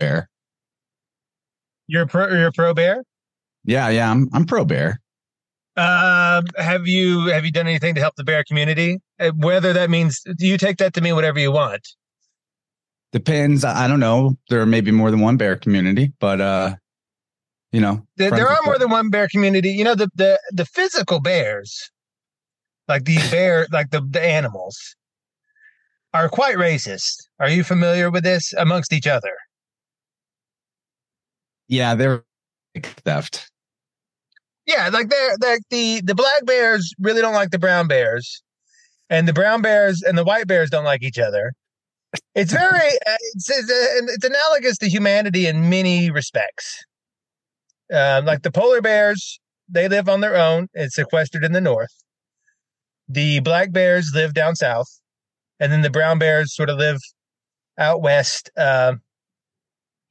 bear. You're pro. You're pro bear. Yeah, yeah, I'm I'm pro bear. Um, have you have you done anything to help the bear community? Uh, Whether that means you take that to mean whatever you want. Depends. I I don't know. There may be more than one bear community, but uh, you know, There, there are more than one bear community. You know the the the physical bears, like the bear, like the the animals, are quite racist. Are you familiar with this amongst each other? Yeah, they're like theft. Yeah, like they're like the the black bears really don't like the brown bears, and the brown bears and the white bears don't like each other. It's very uh, it's it's, uh, it's analogous to humanity in many respects. Um, like the polar bears, they live on their own. and sequestered in the north. The black bears live down south, and then the brown bears sort of live out west, um,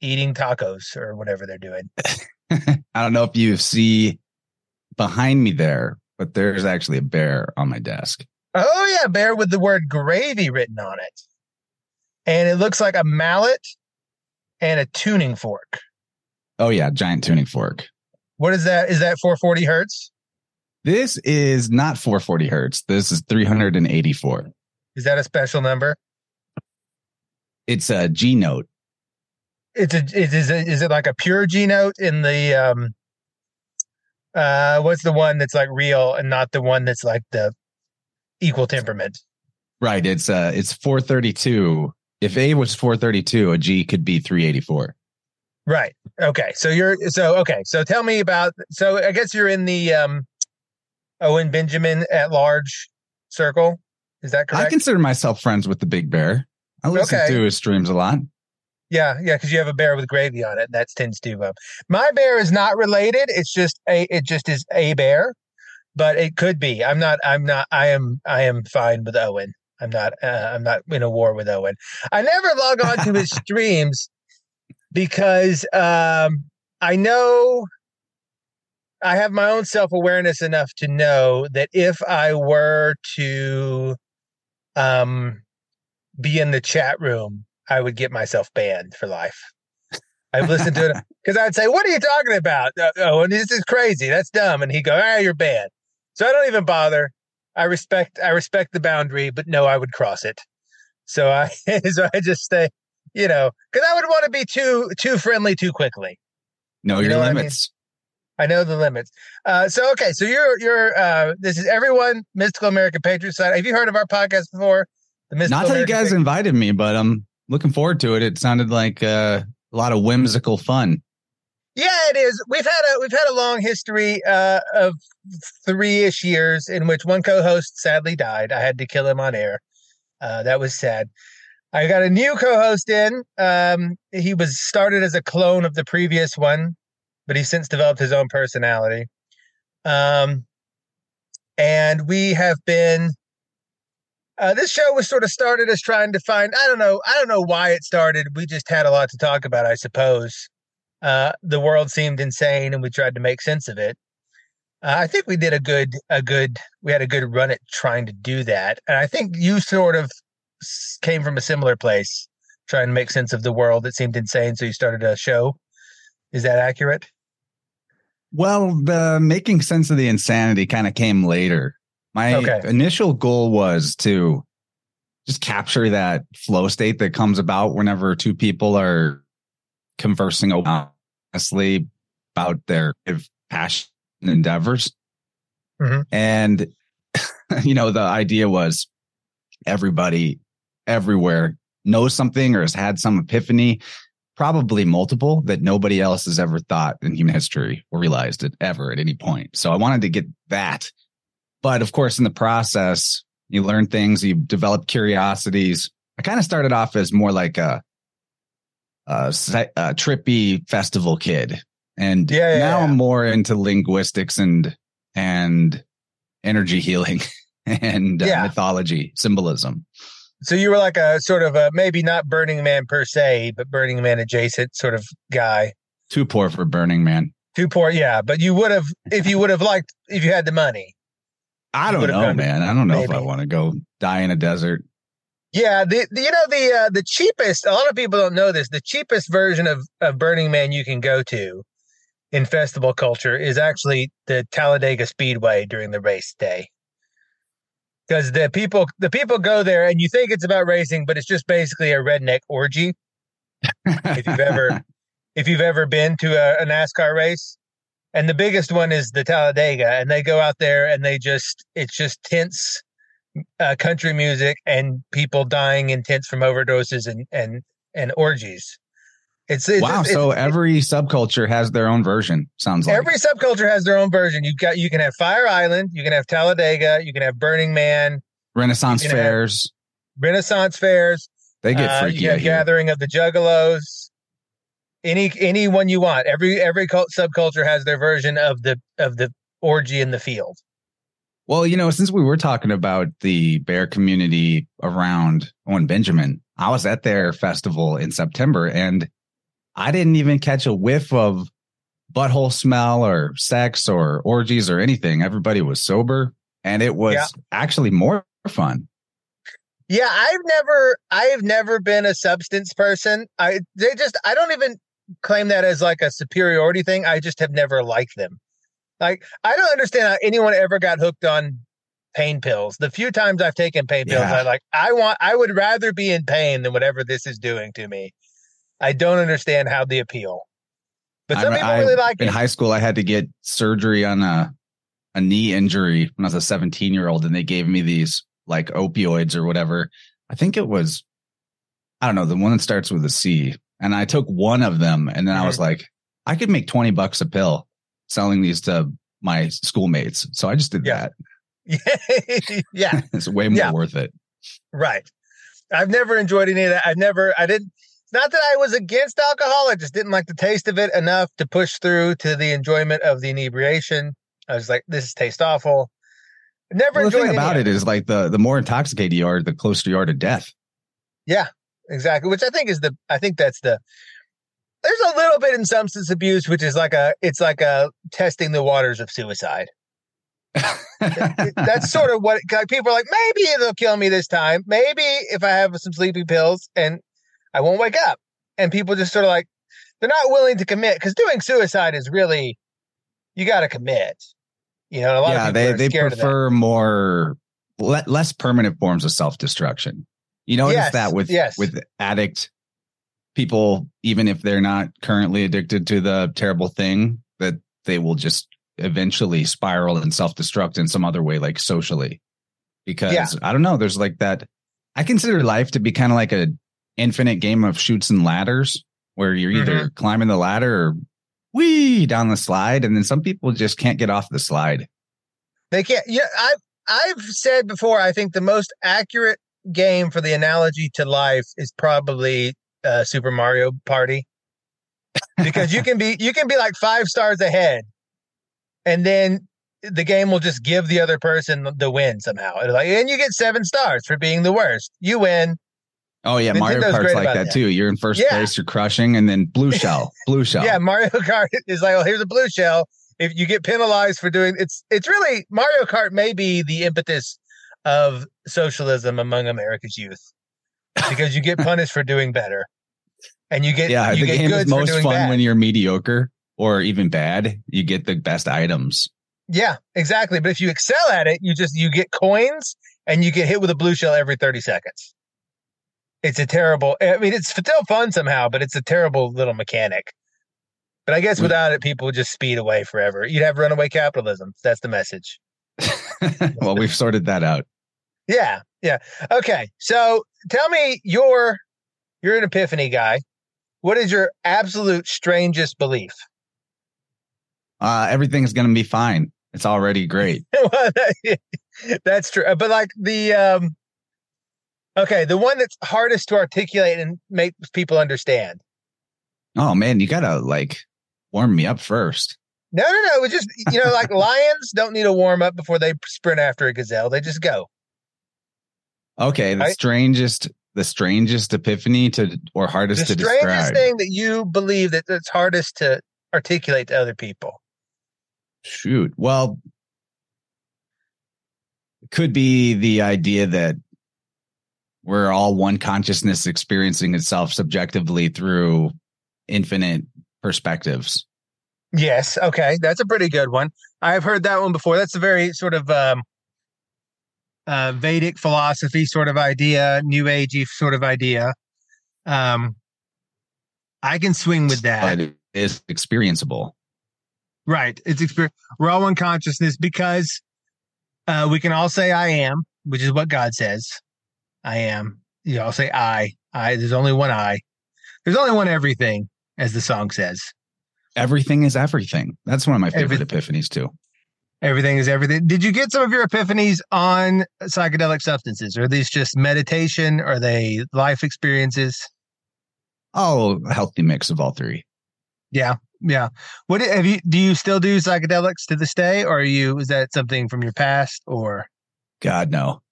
eating tacos or whatever they're doing. I don't know if you see behind me there, but there's actually a bear on my desk. Oh yeah, bear with the word gravy written on it. And it looks like a mallet and a tuning fork. Oh yeah, giant tuning fork. What is that? Is that 440 hertz? This is not 440 hertz. This is 384. Is that a special number? It's a G note. It's a is is it like a pure G note in the um uh what's the one that's like real and not the one that's like the equal temperament? Right. It's uh it's 432. If A was 432, a G could be 384. Right. Okay. So you're so okay. So tell me about so I guess you're in the um Owen Benjamin at large circle. Is that correct? I consider myself friends with the big bear. I listen Okay. to his streams a lot. Yeah, yeah, because you have a bear with gravy on it. and That tends to. Um, my bear is not related. It's just a. It just is a bear, but it could be. I'm not. I'm not. I am. I am fine with Owen. I'm not. Uh, I'm not in a war with Owen. I never log on to his streams because um, I know I have my own self awareness enough to know that if I were to um, be in the chat room, I would get myself banned for life. I've listened to it because I'd say, "What are you talking about? Uh, oh, and this is crazy. That's dumb." And he'd go, "Ah, you're banned." So I don't even bother. I respect. I respect the boundary, but no, I would cross it. So I, so I just stay. You know, because I would want to be too too friendly too quickly. Know You your know what I mean? limits. I know the limits. Uh, so okay, so you're you're uh, this is everyone mystical American Patriot side. Have you heard of our podcast before? The mystical Not that you guys Patriot- invited me, but I'm looking forward to it. It sounded like uh, a lot of whimsical fun. Yeah, it is. We've had a we've had a long history uh, of three ish years in which one co-host sadly died. I had to kill him on air. Uh, that was sad. I got a new co-host in. Um, he was started as a clone of the previous one, but he's since developed his own personality. Um, and we have been. Uh, this show was sort of started as trying to find. I don't know. I don't know why it started. We just had a lot to talk about, I suppose uh, the world seemed insane and we tried to make sense of it. Uh, I think we did a good, a good, we had a good run at trying to do that. And I think you sort of came from a similar place, trying to make sense of the world that seemed insane. So you started a show. Is that accurate? Well, the making sense of the insanity kind of came later. My Okay. initial goal was to just capture that flow state that comes about whenever two people are conversing honestly about their passion endeavors. Mhm. And, you know, the idea was everybody everywhere knows something or has had some epiphany, probably multiple that nobody else has ever thought in human history or realized it ever at any point. So I wanted to get that. But of course, in the process, you learn things, you develop curiosities. I kind of started off as more like a, a, a trippy festival kid. And Yeah, yeah, now yeah. I'm more into linguistics and, and energy healing and uh, mythology, symbolism. So you were like a sort of a maybe not Burning Man per se, but Burning Man adjacent sort of guy. Too poor for Burning Man. Too poor, yeah. But you would have if you would have liked if you had the money. I don't know, man. I don't know if I want to go die in a desert. Yeah, the, the you know the uh, the cheapest. A lot of people don't know this. The cheapest version of of Burning Man you can go to in festival culture is actually the Talladega Speedway during the race day. Because the people the people go there and you think it's about racing, but it's just basically a redneck orgy. if you've ever if you've ever been to a, a NASCAR race. And the biggest one is the Talladega, and they go out there and they just it's just tense uh, country music and people dying in tents from overdoses and and and orgies. It's, it's wow. It's, so it's, every subculture has their own version. Sounds like every subculture has their own version. You got you can have Fire Island, you can have Talladega, you can have Burning Man, Renaissance fairs, Renaissance fairs. They get uh, freaky. Uh, gathering of the Juggalos. Any any one you want. Every every cult, subculture has their version of the of the orgy in the field. Well, you know, since we were talking about the bear community around Owen Benjamin, I was at their festival in September and I didn't even catch a whiff of butthole smell or sex or orgies or anything. Everybody was sober and it was yeah. actually more fun. Yeah, I've never I've never been a substance person. I they just I don't even claim that as like a superiority thing. I just have never liked them. Like, I don't understand how anyone ever got hooked on pain pills. The few times I've taken pain pills, yeah. I like, I want, I would rather be in pain than whatever this is doing to me. I don't understand how the appeal. But some I, people really like in it. high school. I had to get surgery on a a knee injury when I was a 17 year old, and they gave me these like opioids or whatever. I think it was, I don't know, the one that starts with a C. And I took one of them, and then mm-hmm. I was like, I could make 20 bucks a pill selling these to my schoolmates. So I just did yeah. that. yeah. it's way more yeah. worth it. Right. I've never enjoyed any of that. I've never, I didn't, not that I was against alcohol. I just didn't like the taste of it enough to push through to the enjoyment of the inebriation. I was like, this tastes awful. Never well, the thing about it is like the the more intoxicated you are, the closer you are to death. Yeah, exactly. Which I think is the I think that's the there's a little bit in substance abuse, which is like a it's like a testing the waters of suicide. that's sort of what like, people are like. Maybe it'll kill me this time. Maybe if I have some sleeping pills and I won't wake up. And people just sort of like they're not willing to commit because doing suicide is really you got to commit. You know, a lot yeah, of they they prefer more le- less permanent forms of self destruction. You notice yes, that with yes. with addict people, even if they're not currently addicted to the terrible thing, that they will just eventually spiral and self destruct in some other way, like socially. Because yeah. I don't know, there's like that. I consider life to be kind of like a infinite game of Chutes and Ladders, where you're either mm-hmm. climbing the ladder or wee down the slide, and then some people just can't get off the slide. They can't. Yeah, I've I've said before. I think the most accurate game for the analogy to life is probably uh, Super Mario Party because you can be you can be like five stars ahead, and then the game will just give the other person the win somehow. It'll like, and you get seven stars for being the worst. You win. Oh yeah, Nintendo's Mario Kart's like that, that, too. You're in first yeah. place, you're crushing, and then blue shell, blue shell. yeah, Mario Kart is like, oh, here's a blue shell. If you get penalized for doing it's, it's really Mario Kart may be the impetus of socialism among America's youth because you get punished for doing better, and you get yeah. You the get game is most fun bad. when you're mediocre or even bad. You get the best items. Yeah, exactly. But if you excel at it, you just you get coins and you get hit with a blue shell every thirty seconds. It's a terrible. I mean, it's still fun somehow, but it's a terrible little mechanic. But I guess without it, people would just speed away forever. You'd have runaway capitalism. That's the message. well, we've sorted that out. Yeah, yeah. Okay, so tell me your you're an epiphany guy. What is your absolute strangest belief? Uh, everything's going to be fine. It's already great. that's true. But like the um okay, the one that's hardest to articulate and make people understand. Oh man, you got to like warm me up first. No, no, no. It's just you know, like lions don't need a warm up before they sprint after a gazelle. They just go. Okay, the right? strangest, the strangest epiphany to or hardest the to describe. The strangest thing that you believe that it's hardest to articulate to other people. Shoot, well, could be the idea that we're all one consciousness experiencing itself subjectively through infinite perspectives. Yes. Okay. That's a pretty good one. I've heard that one before. That's a very sort of um, uh, Vedic philosophy sort of idea, New Agey sort of idea. Um, I can swing with that. But it is experienceable. Right. It's experience. We're all one consciousness because uh, we can all say I am, which is what God says. I am. You all say I. I. There's only one I. There's only one everything, as the song says. Everything is everything. That's one of my favorite epiphanies too. Everything is everything. Did you get some of your epiphanies on psychedelic substances? Are these just meditation? Are they life experiences? Oh, a healthy mix of all three. Yeah. Yeah. What have you do you still do psychedelics to this day or are you is that something from your past or God no.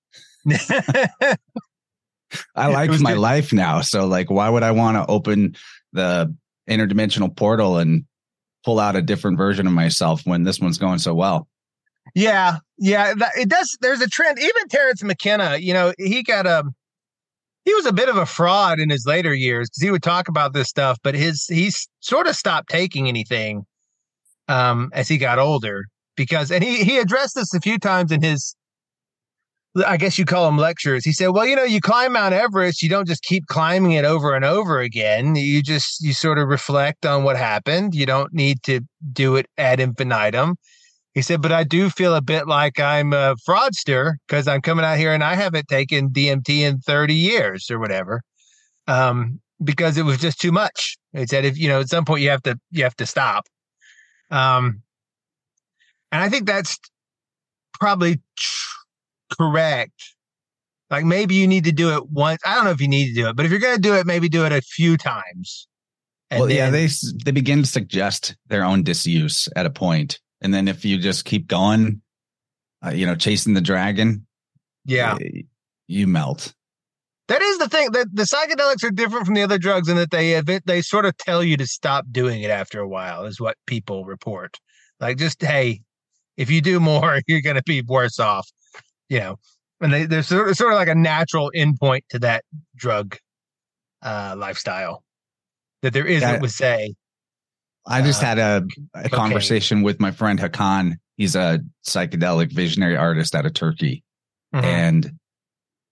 I like my good. life now. So like why would I want to open the interdimensional portal and pull out a different version of myself when this one's going so well? Yeah. Yeah, it does there's a trend even Terence McKenna, you know, he got a um, he was a bit of a fraud in his later years because he would talk about this stuff, but his he's sort of stopped taking anything um, as he got older because and he he addressed this a few times in his I guess you call them lectures. He said, "Well, you know, you climb Mount Everest, you don't just keep climbing it over and over again. You just you sort of reflect on what happened. You don't need to do it ad infinitum." He said, but I do feel a bit like I'm a fraudster because I'm coming out here and I haven't taken DMT in 30 years or whatever. Um, because it was just too much. He said, if you know, at some point you have to you have to stop. Um, and I think that's probably tr- correct. Like maybe you need to do it once. I don't know if you need to do it, but if you're going to do it, maybe do it a few times. well, then, yeah, they they begin to suggest their own disuse at a point, and then if you just keep going, uh, you know, chasing the dragon, yeah, uh, you melt. That is the thing that the psychedelics are different from the other drugs in that they they sort of tell you to stop doing it after a while is what people report. Like just hey, if you do more, you're going to be worse off. You know, and they, there's sort of, sort of like a natural endpoint to that drug uh, lifestyle that there is. That, would say I just uh, had a, a conversation with my friend Hakan. He's a psychedelic visionary artist out of Turkey. Mm-hmm. And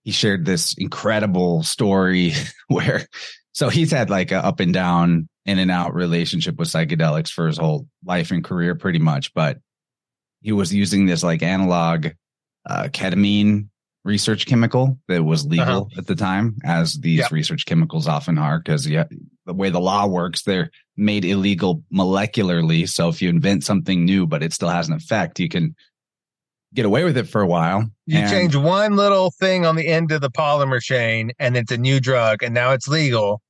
he shared this incredible story where, so he's had like a up and down, in and out relationship with psychedelics for his whole life and career, pretty much. But he was using this like analog uh, ketamine research chemical that was legal uh-huh. at the time, as these yep. research chemicals often are, because yeah, the way the law works, they're made illegal molecularly. So if you invent something new, but it still has an effect, you can get away with it for a while. You and, change one little thing on the end of the polymer chain, and it's a new drug, and now it's legal.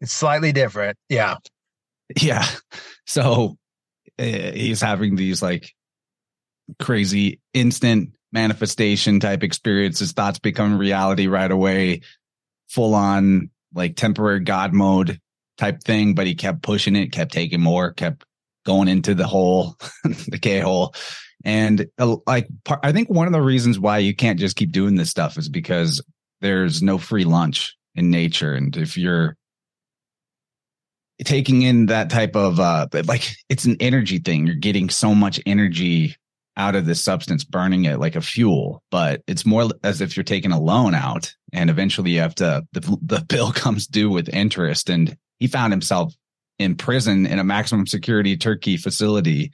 It's slightly different. Yeah. Yeah. So uh, he's having these like crazy instant manifestation type experiences, thoughts become reality right away, full on like temporary God mode type thing. But he kept pushing it, kept taking more, kept going into the hole, the K hole. And uh, like, I think one of the reasons why you can't just keep doing this stuff is because there's no free lunch in nature. And if you're taking in that type of, uh, like, it's an energy thing, you're getting so much energy out of this substance, burning it like a fuel, but it's more as if you're taking a loan out and eventually you have to, the, the bill comes due with interest. And he found himself in prison in a maximum security Turkey facility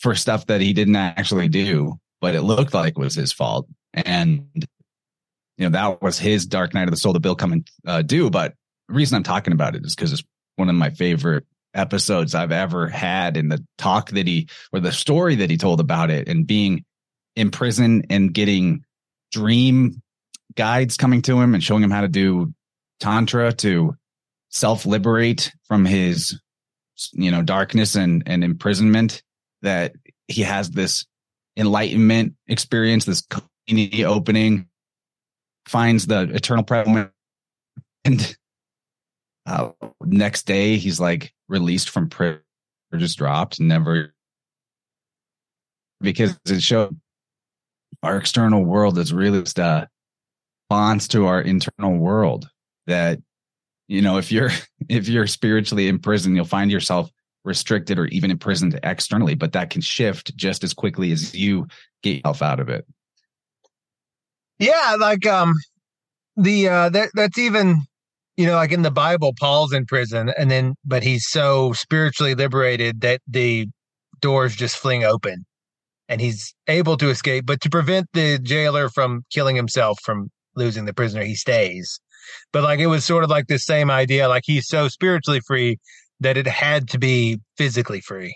for stuff that he didn't actually do, but it looked like was his fault. And, you know, that was his dark night of the soul, the bill coming uh, due. But the reason I'm talking about it is because it's one of my favorite episodes I've ever had and the talk that he or the story that he told about it and being in prison and getting dream guides coming to him and showing him how to do tantra to self liberate from his you know darkness and and imprisonment that he has this enlightenment experience this community opening finds the eternal presence and uh, next day he's like released from prison or just dropped never because it showed our external world is really just a response to our internal world that you know if you're if you're spiritually in prison you'll find yourself restricted or even imprisoned externally but that can shift just as quickly as you get yourself out of it. Yeah like um the uh that that's even you know like in the bible paul's in prison and then but he's so spiritually liberated that the doors just fling open and he's able to escape but to prevent the jailer from killing himself from losing the prisoner he stays but like it was sort of like the same idea like he's so spiritually free that it had to be physically free.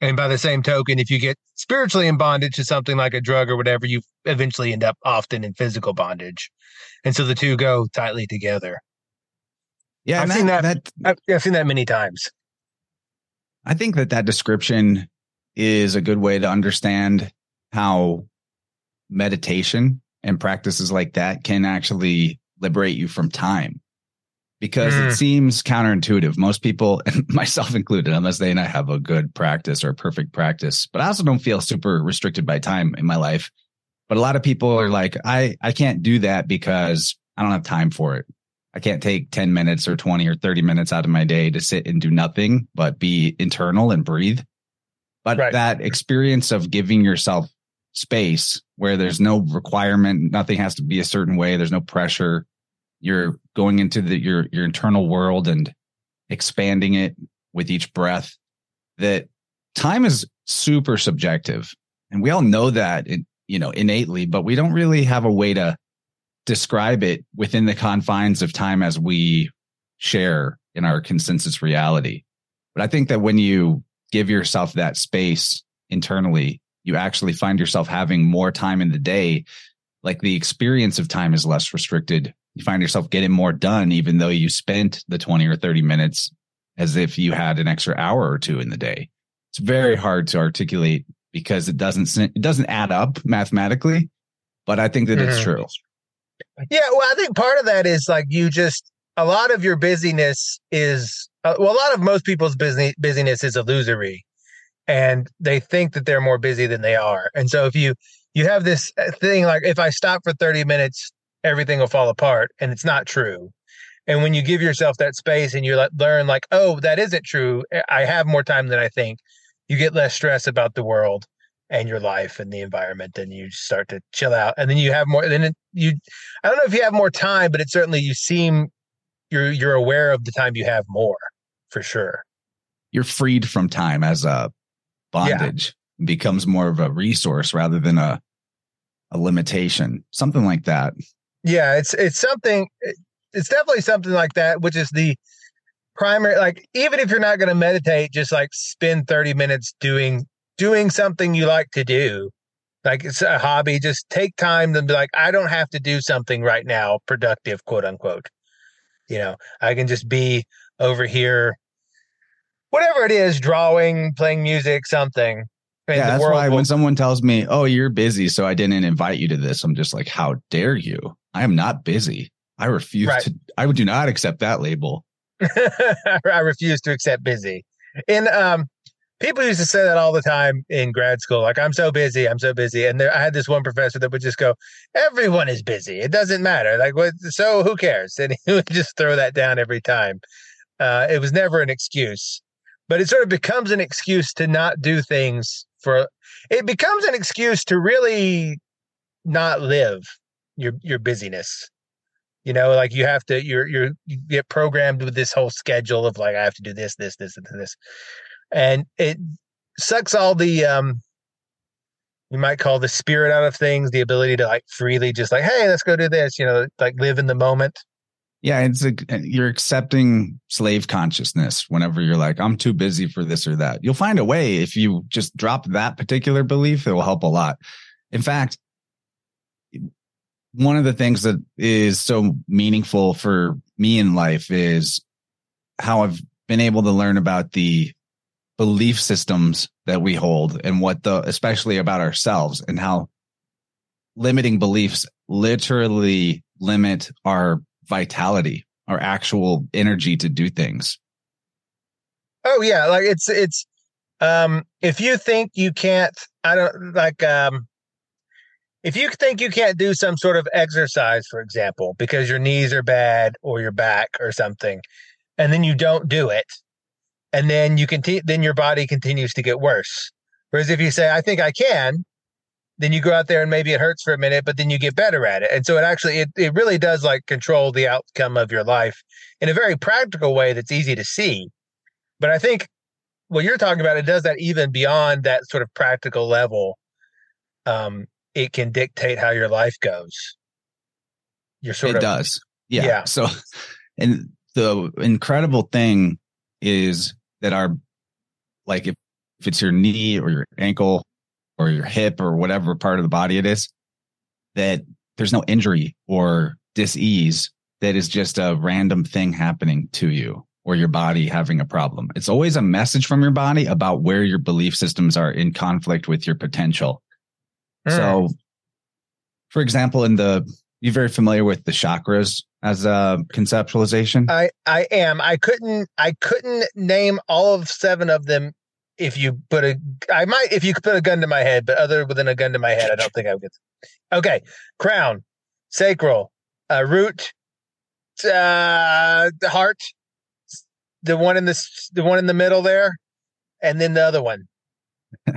And by the same token if you get spiritually in bondage to something like a drug or whatever you eventually end up often in physical bondage. And so the two go tightly together. Yeah i've that, seen that, that I've, I've seen that many times. I think that that description is a good way to understand how meditation and practices like that can actually liberate you from time because Mm. it seems counterintuitive. Most people, and myself included, unless they and I have a good practice or a perfect practice, but I also don't feel super restricted by time in my life. But a lot of people are like, I, I can't do that because I don't have time for it. I can't take 10 minutes or 20 or 30 minutes out of my day to sit and do nothing but be internal and breathe. But Right. that experience of giving yourself space where there's no requirement, nothing has to be a certain way, there's no pressure. You're going into the your your internal world and expanding it with each breath. That time is super subjective. And we all know that it, you know, innately, but we don't really have a way to describe it within the confines of time as we share in our consensus reality. But I think that when you give yourself that space internally, you actually find yourself having more time in the day. Like the experience of time is less restricted. You find yourself getting more done, even though you spent the 20 or 30 minutes as if you had an extra hour or two in the day. It's very hard to articulate because it doesn't, it doesn't add up mathematically, but I think that it's Mhm. true. Yeah, well, I think part of that is like you just a lot of your busyness is uh, well, a lot of most people's busy, busyness is illusory, and they think that they're more busy than they are. And so if you you have this uh, thing like if I stop for thirty minutes, everything will fall apart, and it's not true. And when you give yourself that space and you let, learn like, oh, that isn't true. Eh, I have more time than I think. You get less stress about the world and your life and the environment and you start to chill out and then you have more then it, you i don't know if you have more time but it certainly you seem you're you're aware of the time you have more for sure You're freed from time as a bondage It becomes more of a resource rather than a, a limitation, something like that. Yeah it's it's something it's definitely something like that which is the primary like even if you're not going to meditate just like spend 30 minutes doing doing something you like to do. Like it's a hobby just take time to be like i don't have to do something right now productive quote unquote. You know i can just be over here whatever it is drawing playing music something yeah, that's why will- when someone tells me, "Oh, you're busy, so I didn't invite you to this," I'm just like, "How dare you? I am not busy. I refuse Right. to. I would do not accept that label." I refuse to accept busy. And um, people used to say that all the time in grad school. Like, I'm so busy, I'm so busy. And there, I had this one professor that would just go, "Everyone is busy. It doesn't matter. Like, what? So who cares?" And he would just throw that down every time. Uh, it was never an excuse, but it sort of becomes an excuse to not do things. For it becomes an excuse to really not live your your busyness. You know like you have to you're you're you get programmed with this whole schedule of like i have to do this this this and this. And it sucks all the um you might call the spirit out of things the ability to like freely just like hey let's go do this you know like live in the moment Yeah, it's a, you're accepting slave consciousness whenever you're like, "I'm too busy for this or that." You'll find a way if you just drop that particular belief. It will help a lot. In fact, one of the things that is so meaningful for me in life is how I've been able to learn about the belief systems that we hold and what the, especially about ourselves and how limiting beliefs literally limit our vitality, our actual energy to do things. oh yeah like it's it's um if you think you can't i don't like um if you think you can't do some sort of exercise, for example, because your knees are bad or your back or something, and then you don't do it, and then you continue, then your body continues to get worse. Whereas if you say, I think I can, then you go out there and maybe it hurts for a minute, but then you get better at it. And so it actually, it, it really does like control the outcome of your life in a very practical way that's easy to see. But I think what you're talking about, it does that even beyond that sort of practical level. Um, it can dictate how your life goes. You're sort it of does. Yeah. yeah. So, and the incredible thing is that our, like, if, if it's your knee or your ankle or your hip or whatever part of the body it is, that there's no injury or disease that is just a random thing happening to you or your body having a problem. It's always a message from your body about where your belief systems are in conflict with your potential. Mm. So, for example, in the you're very familiar with the chakras as a conceptualization. I I am. I couldn't I couldn't name all of seven of them. If you put a, I might if you could put a gun to my head, but other than a gun to my head, I don't think I would get. Okay, crown, sacral, uh, root, uh, heart, the one in the the one in the middle there, and then the other one.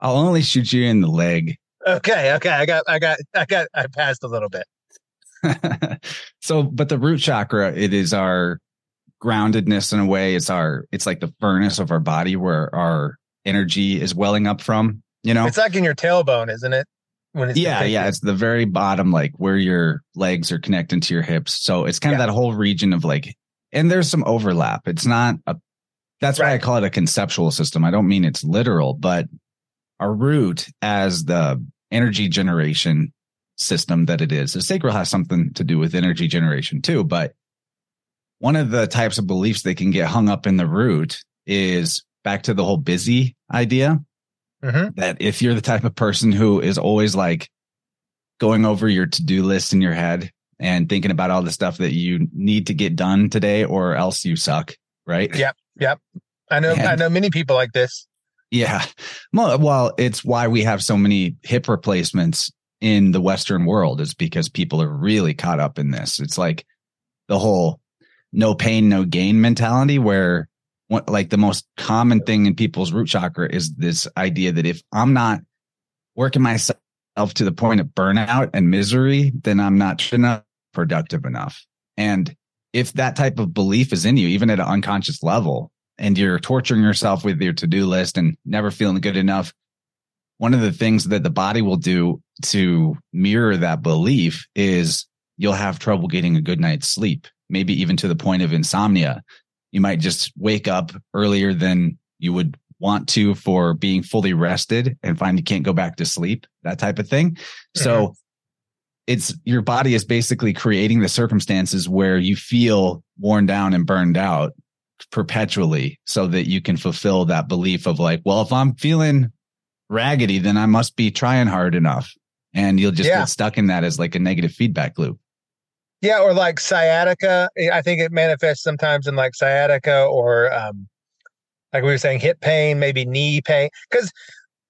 I'll only shoot you in the leg. Okay, okay. I got I got I got I passed a little bit. so, but the root chakra, it is our groundedness in a way. It's our it's like the furnace of our body where our energy is welling up from. You know, it's like in your tailbone, isn't it? When it's yeah, yeah, it's the very bottom, like where your legs are connecting to your hips. So it's kind yeah. of that whole region of like, and there's some overlap. It's not a. That's right. why I call it a conceptual system. I don't mean it's literal, but our root as the energy generation system that it is. The sacral has something to do with energy generation too, but one of the types of beliefs that can get hung up in the root is back to the whole busy idea. Mm-hmm. That if you're the type of person who is always like going over your to do list in your head and thinking about all the stuff that you need to get done today or else you suck, right? Yep. Yep. I know, and, I know many people like this. Yeah. Well, it's why we have so many hip replacements in the Western world is because people are really caught up in this. It's like the whole no pain, no gain mentality where what, like the most common thing in people's root chakra is this idea that if I'm not working myself to the point of burnout and misery, then I'm not enough productive enough. And if that type of belief is in you, even at an unconscious level, and you're torturing yourself with your to-do list and never feeling good enough one of the things that the body will do to mirror that belief is you'll have trouble getting a good night's sleep maybe even to the point of insomnia you might just wake up earlier than you would want to for being fully rested and find you can't go back to sleep that type of thing mm-hmm. so it's your body is basically creating the circumstances where you feel worn down and burned out perpetually so that you can fulfill that belief of like, well, if I'm feeling raggedy, then I must be trying hard enough. And you'll just yeah. get stuck in that as like a negative feedback loop. Yeah, or like sciatica. I think it manifests sometimes in like sciatica or um like we were saying, hip pain, maybe knee pain. Because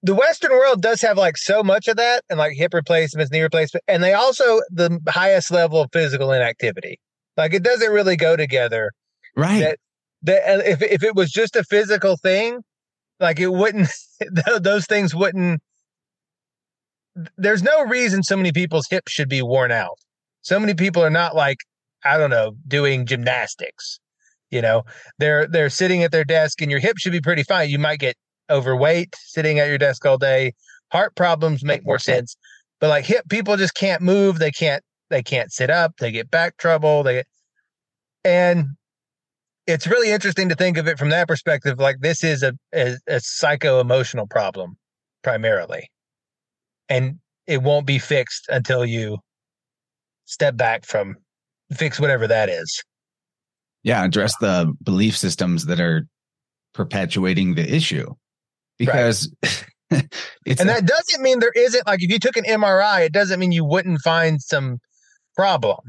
the Western world does have like so much of that and like hip replacements, knee replacement, and they also the highest level of physical inactivity. Like it doesn't really go together. Right. That that if if it was just a physical thing, like it wouldn't those things wouldn't there's no reason so many people's hips should be worn out. So many people are not like I don't know, doing gymnastics. You know, they're they're sitting at their desk and your hip should be pretty fine. You might get overweight sitting at your desk all day. Heart problems make more sense. But like hip people just can't move, they can't they can't sit up, they get back trouble, they get and it's really interesting to think of it from that perspective. Like this is a, a, a psycho emotional problem primarily, and it won't be fixed until you step back from fix whatever that is. Yeah, address the belief systems that are perpetuating the issue because right. and that doesn't mean there isn't like if you took an MRI, it doesn't mean you wouldn't find some problem.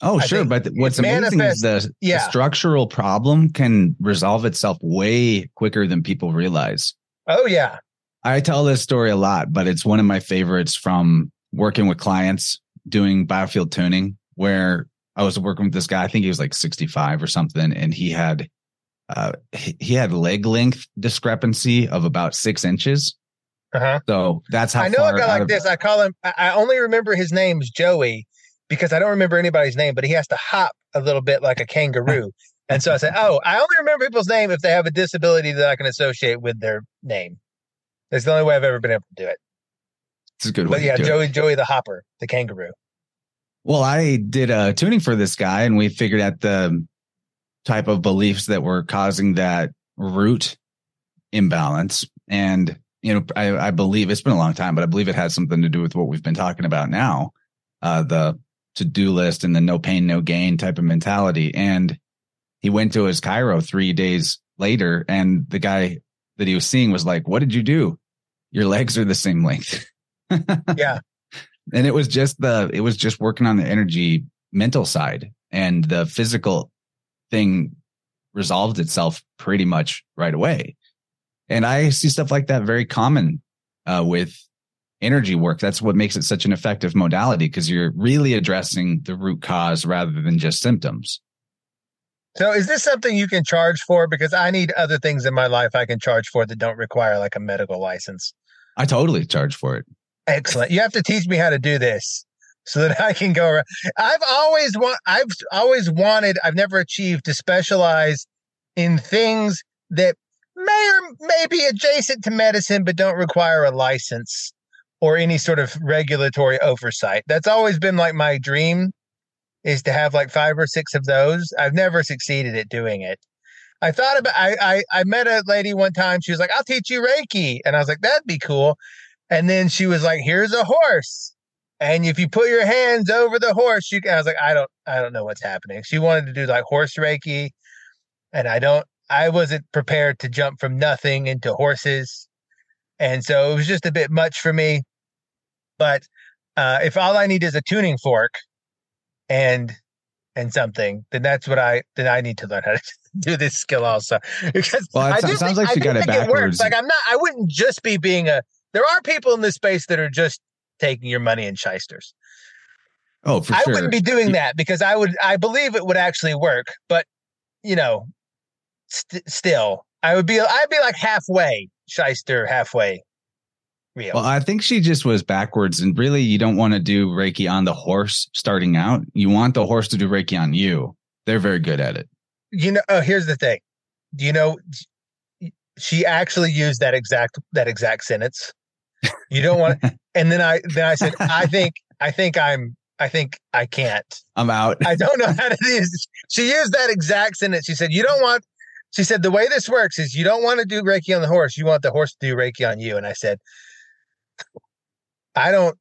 Oh, I sure. But what's amazing is the, yeah. the, structural problem can resolve itself way quicker than people realize. Oh, yeah. I tell this story a lot, but it's one of my favorites from working with clients doing biofield tuning, where I was working with this guy. I think he was like 65 or something, and he had uh, he had leg length discrepancy of about six inches. Uh-huh. So that's how I know a guy like of- this. I call him. I I only remember his name is Joey because I don't remember anybody's name, but he has to hop a little bit like a kangaroo. and so I said, "Oh, I only remember people's name if they have a disability that I can associate with their name." That's the only way I've ever been able to do it. It's a good. But yeah, it. Joey, Joey the Hopper, the kangaroo. Well, I did a tuning for this guy and we figured out the type of beliefs that were causing that root imbalance. And, you know, I, I believe it's been a long time, but I believe it has something to do with what we've been talking about now. Uh, the to do list and the no pain, no gain type of mentality. And he went to his chiro three days later and the guy that he was seeing was like, what did you do? Your legs are the same length. Yeah. and it was just the it was just working on the energy mental side and the physical thing resolved itself pretty much right away and i see stuff like that very common uh, with energy work that's what makes it such an effective modality because you're really addressing the root cause rather than just symptoms So is this something you can charge for? Because I need other things in my life I can charge for that don't require like a medical license. i totally charge for it Excellent. You have to teach me how to do this so that I can go around. I've always want I've always wanted, I've never achieved to specialize in things that may or may be adjacent to medicine but don't require a license or any sort of regulatory oversight. That's always been like my dream is to have like five or six of those. I've never succeeded at doing it. I thought about I I, I met a lady one time. She was like, "I'll teach you Reiki," and I was like, "That'd be cool." And then she was like, "Here's a horse, and if you put your hands over the horse, you." Can, I was like, "I don't, I don't know what's happening." She wanted to do like horse reiki, and I don't. I wasn't prepared to jump from nothing into horses, and so it was just a bit much for me. But uh, if all I need is a tuning fork, and and something, then that's what I then I need to learn how to do this skill also because Well, it I sounds think- like you got it think works. backwards. Like I'm not. I wouldn't just be being a. There are people in this space that are just taking your money in shysters. oh for I sure wouldn't be doing that because I would. I believe it would actually work, but you know, st- still, I would be. I'd be like halfway shyster, halfway real. Well, I think she just was backwards, and really, you don't want to do Reiki on the horse starting out. You want the horse to do Reiki on you. They're very good at it. you know. Oh, here's the thing. Do you know? She actually used that exact that exact sentence. You don't want. and then I then I said, I think I think I'm I think I can't. I'm out. I don't know how to do this. She used that exact sentence. She said, You don't want, she said, the way this works is you don't want to do Reiki on the horse. You want the horse to do Reiki on you. And I said, I don't,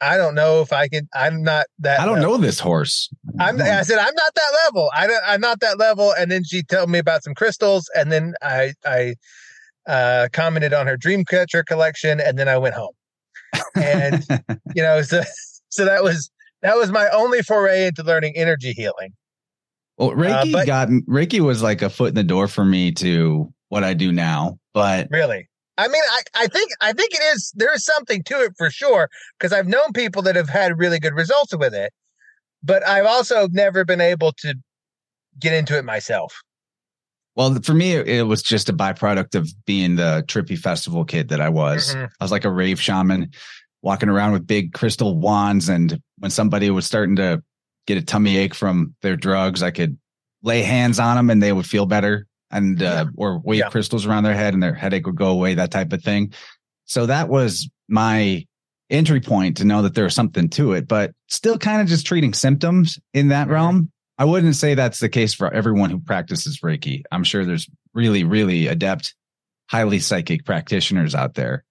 I don't know if I can, I'm not that. I don't level. know this horse. I'm, I said, I'm not that level. I don't, I'm not that level. And then she told me about some crystals. And then I, I, uh, commented on her dream catcher collection. And then I went home. And, you know, so, so that was, that was my only foray into learning energy healing. well, Reiki but- got Reiki was like a foot in the door for me to what I do now. But Really? I mean, I, I think I think it is there is something to it for sure because I've known people that have had really good results with it, but I've also never been able to get into it myself. Well, for me, it, was just a byproduct of being the trippy festival kid that I was. Mhm. I was like a rave shaman, walking around with big crystal wands, and when somebody was starting to get a tummy ache from their drugs, I could lay hands on them and they would feel better and uh, or wave Yeah. crystals around their head and their headache would go away that type of thing so that was my entry point to know that there was something to it but still kind of just treating symptoms in that Mhm. realm i wouldn't say that's the case for everyone who practices reiki i'm sure there's really really adept highly psychic practitioners out there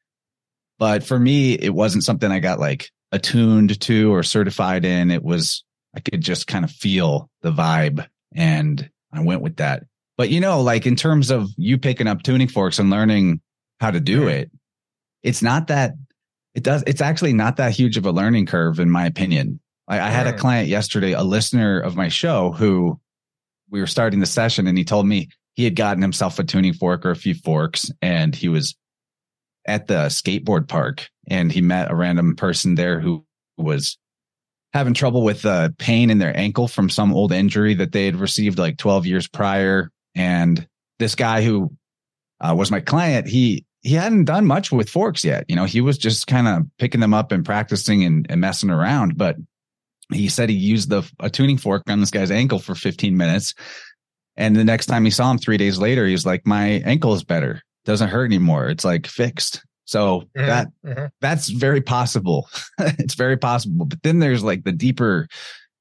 but for me it wasn't something i got like attuned to or certified in it was i could just kind of feel the vibe and i went with that but you know, like in terms of you picking up tuning forks and learning how to do it, it's not that it does. It's actually not that huge of a learning curve, in my opinion. I, I had a client yesterday, a listener of my show, who we were starting the session, and he told me he had gotten himself a tuning fork or a few forks, and he was at the skateboard park and he met a random person there who was having trouble with uh, pain in their ankle from some old injury that they had received like 12 years prior. And this guy who uh, was my client, he he hadn't done much with forks yet. You know, he was just kind of picking them up and practicing and, and, messing around. But he said he used the a tuning fork on this guy's ankle for 15 minutes. And the next time he saw him three days later, he was like, My ankle is better. Doesn't hurt anymore. It's like fixed. So mm-hmm, that mm-hmm. that's very possible. it's very possible. But then there's like the deeper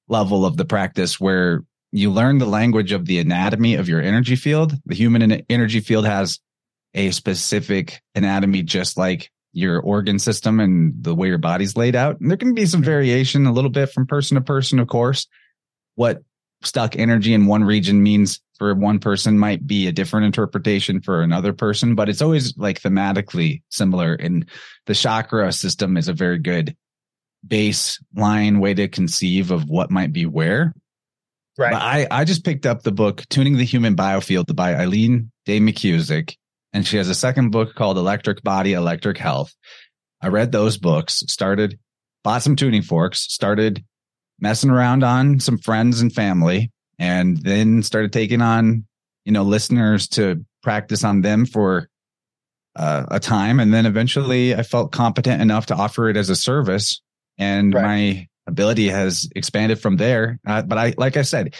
level of the practice where you learn the language of the anatomy of your energy field. The human energy field has a specific anatomy, just like your organ system and the way your body's laid out. And there can be some variation a little bit from person to person, of course. What stuck energy in one region means for one person might be a different interpretation for another person, but it's always like thematically similar. And the chakra system is a very good baseline way to conceive of what might be where. Right. But I, I just picked up the book Tuning the Human Biofield by Eileen Day McKusick, and she has a second book called Electric Body, Electric Health. I read those books, started, bought some tuning forks, started messing around on some friends and family, and then started taking on, you know, listeners to practice on them for uh, a time. And then eventually I felt competent enough to offer it as a service. And right. my ability has expanded from there. Uh, but I, like I said,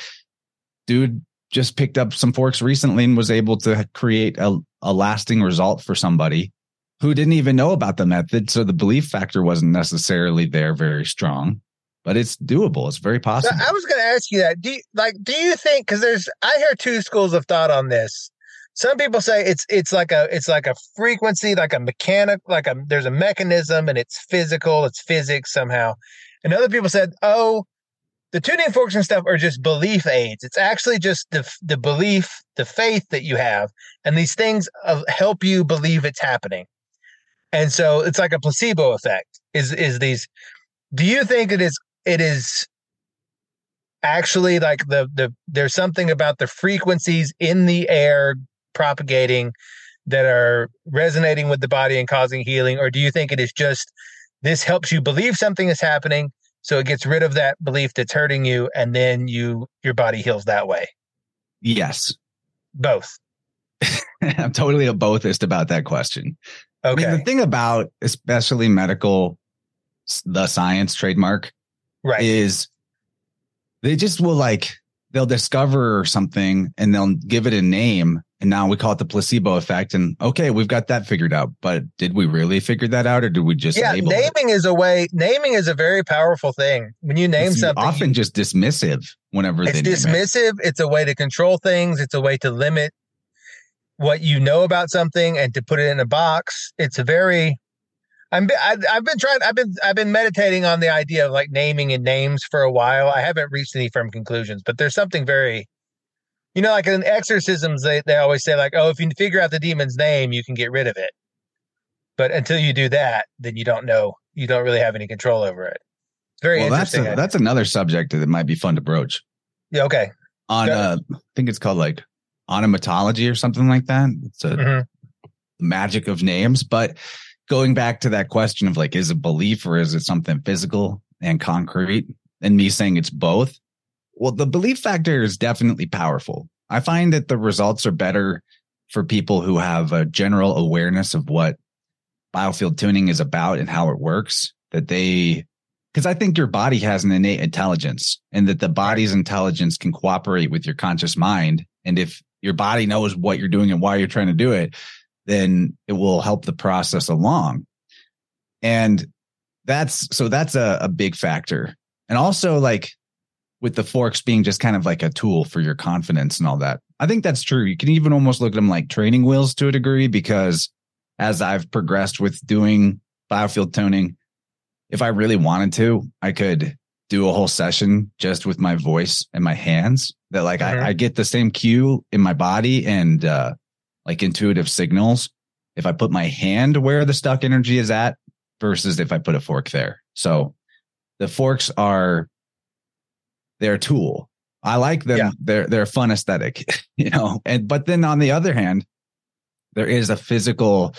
dude just picked up some forks recently and was able to create a, a lasting result for somebody who didn't even know about the method. So the belief factor wasn't necessarily there very strong but it's doable. It's very possible. I was going to ask you that. Do you, like do you think cuz there's I hear two schools of thought on this. Some people say it's it's like a it's like a frequency, like a mechanic, like a there's a mechanism and it's physical, it's physics somehow. And other people said, "Oh, the tuning forks and stuff are just belief aids. It's actually just the the belief, the faith that you have, and these things uh, help you believe it's happening. And so it's like a placebo effect. Is is these? Do you think it is it is actually like the the there's something about the frequencies in the air propagating that are resonating with the body and causing healing or do you think it is just this helps you believe something is happening so it gets rid of that belief that's hurting you and then you your body heals that way. Yes. Both. I'm totally a bothist about that question. Okay I mean, the thing about especially medical the science trademark right. is they just will like they'll discover something and they'll give it a name and now we call it the placebo effect and okay we've got that figured out but did we really figure that out or did we just yeah naming it? is a way naming is a very powerful thing when you name it's something often you, just dismissive whenever it's dismissive it. it's a way to control things it's a way to limit what you know about something and to put it in a box it's a very I'm I, I've been trying I've been I've been meditating on the idea of like naming and names for a while. I haven't reached any firm conclusions, but there's something very you know, like in exorcisms, they, they always say, like, oh, if you figure out the demon's name, you can get rid of it. But until you do that, then you don't know, you don't really have any control over it. It's very well, interesting. That's, a, that's another subject that might be fun to broach. Yeah. Okay. On, uh, I think it's called like onomatology or something like that. It's a mm-hmm. magic of names, but going back to that question of like, is it belief or is it something physical and concrete? And me saying it's both. Well, the belief factor is definitely powerful. I find that the results are better for people who have a general awareness of what biofield tuning is about and how it works. That they, because I think your body has an innate intelligence and that the body's intelligence can cooperate with your conscious mind. And if your body knows what you're doing and why you're trying to do it, then it will help the process along. And that's so that's a, a big factor. And also like with the forks being just kind of like a tool for your confidence and all that. I think that's true. You can even almost look at them like training wheels to a degree because as I've progressed with doing biofield tuning, if I really wanted to, I could do a whole session just with my voice and my hands that like mm-hmm. I, I, get the same cue in my body and uh like intuitive signals if I put my hand where the stuck energy is at versus if I put a fork there. So the forks are their tool. I like them. Yeah. They're they're fun aesthetic, you know. And but then on the other hand, there is a physical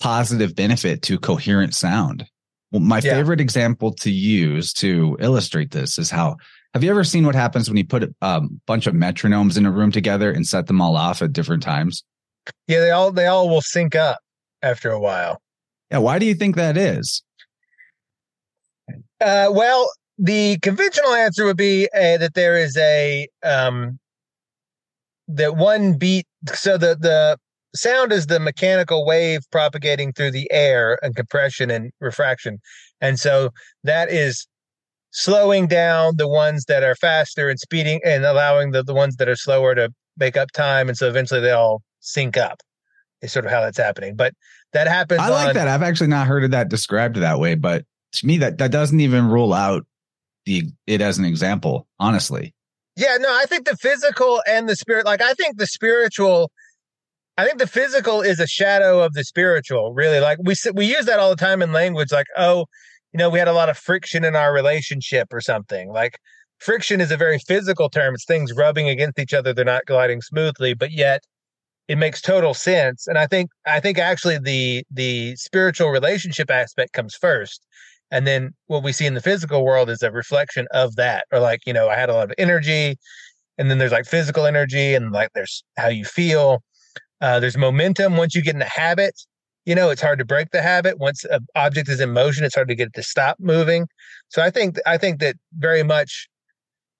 positive benefit to coherent sound. Well, my yeah. favorite example to use to illustrate this is how have you ever seen what happens when you put a um, bunch of metronomes in a room together and set them all off at different times? Yeah, they all they all will sync up after a while. Yeah, why do you think that is? Uh, well, the conventional answer would be uh, that there is a um, that one beat. So the the sound is the mechanical wave propagating through the air and compression and refraction, and so that is slowing down the ones that are faster and speeding and allowing the, the ones that are slower to make up time, and so eventually they all sync up. Is sort of how that's happening, but that happens. I like on, that. I've actually not heard of that described that way, but to me that that doesn't even rule out the it as an example honestly. Yeah no i think the physical and the spirit like i think the spiritual i think the physical is a shadow of the spiritual really. Like we we use that all the time in language like oh you know we had a lot of friction in our relationship or something. Like friction is a very physical term. It's things rubbing against each other. They're not gliding smoothly but yet it makes total sense. And i think i think actually the the spiritual relationship aspect comes first and then what we see in the physical world is a reflection of that or like you know i had a lot of energy and then there's like physical energy and like there's how you feel. Uh, there's momentum. Once you get in the habit you know it's hard to break the habit. Once an object is in motion it's hard to get it to stop moving. So i think i think that very much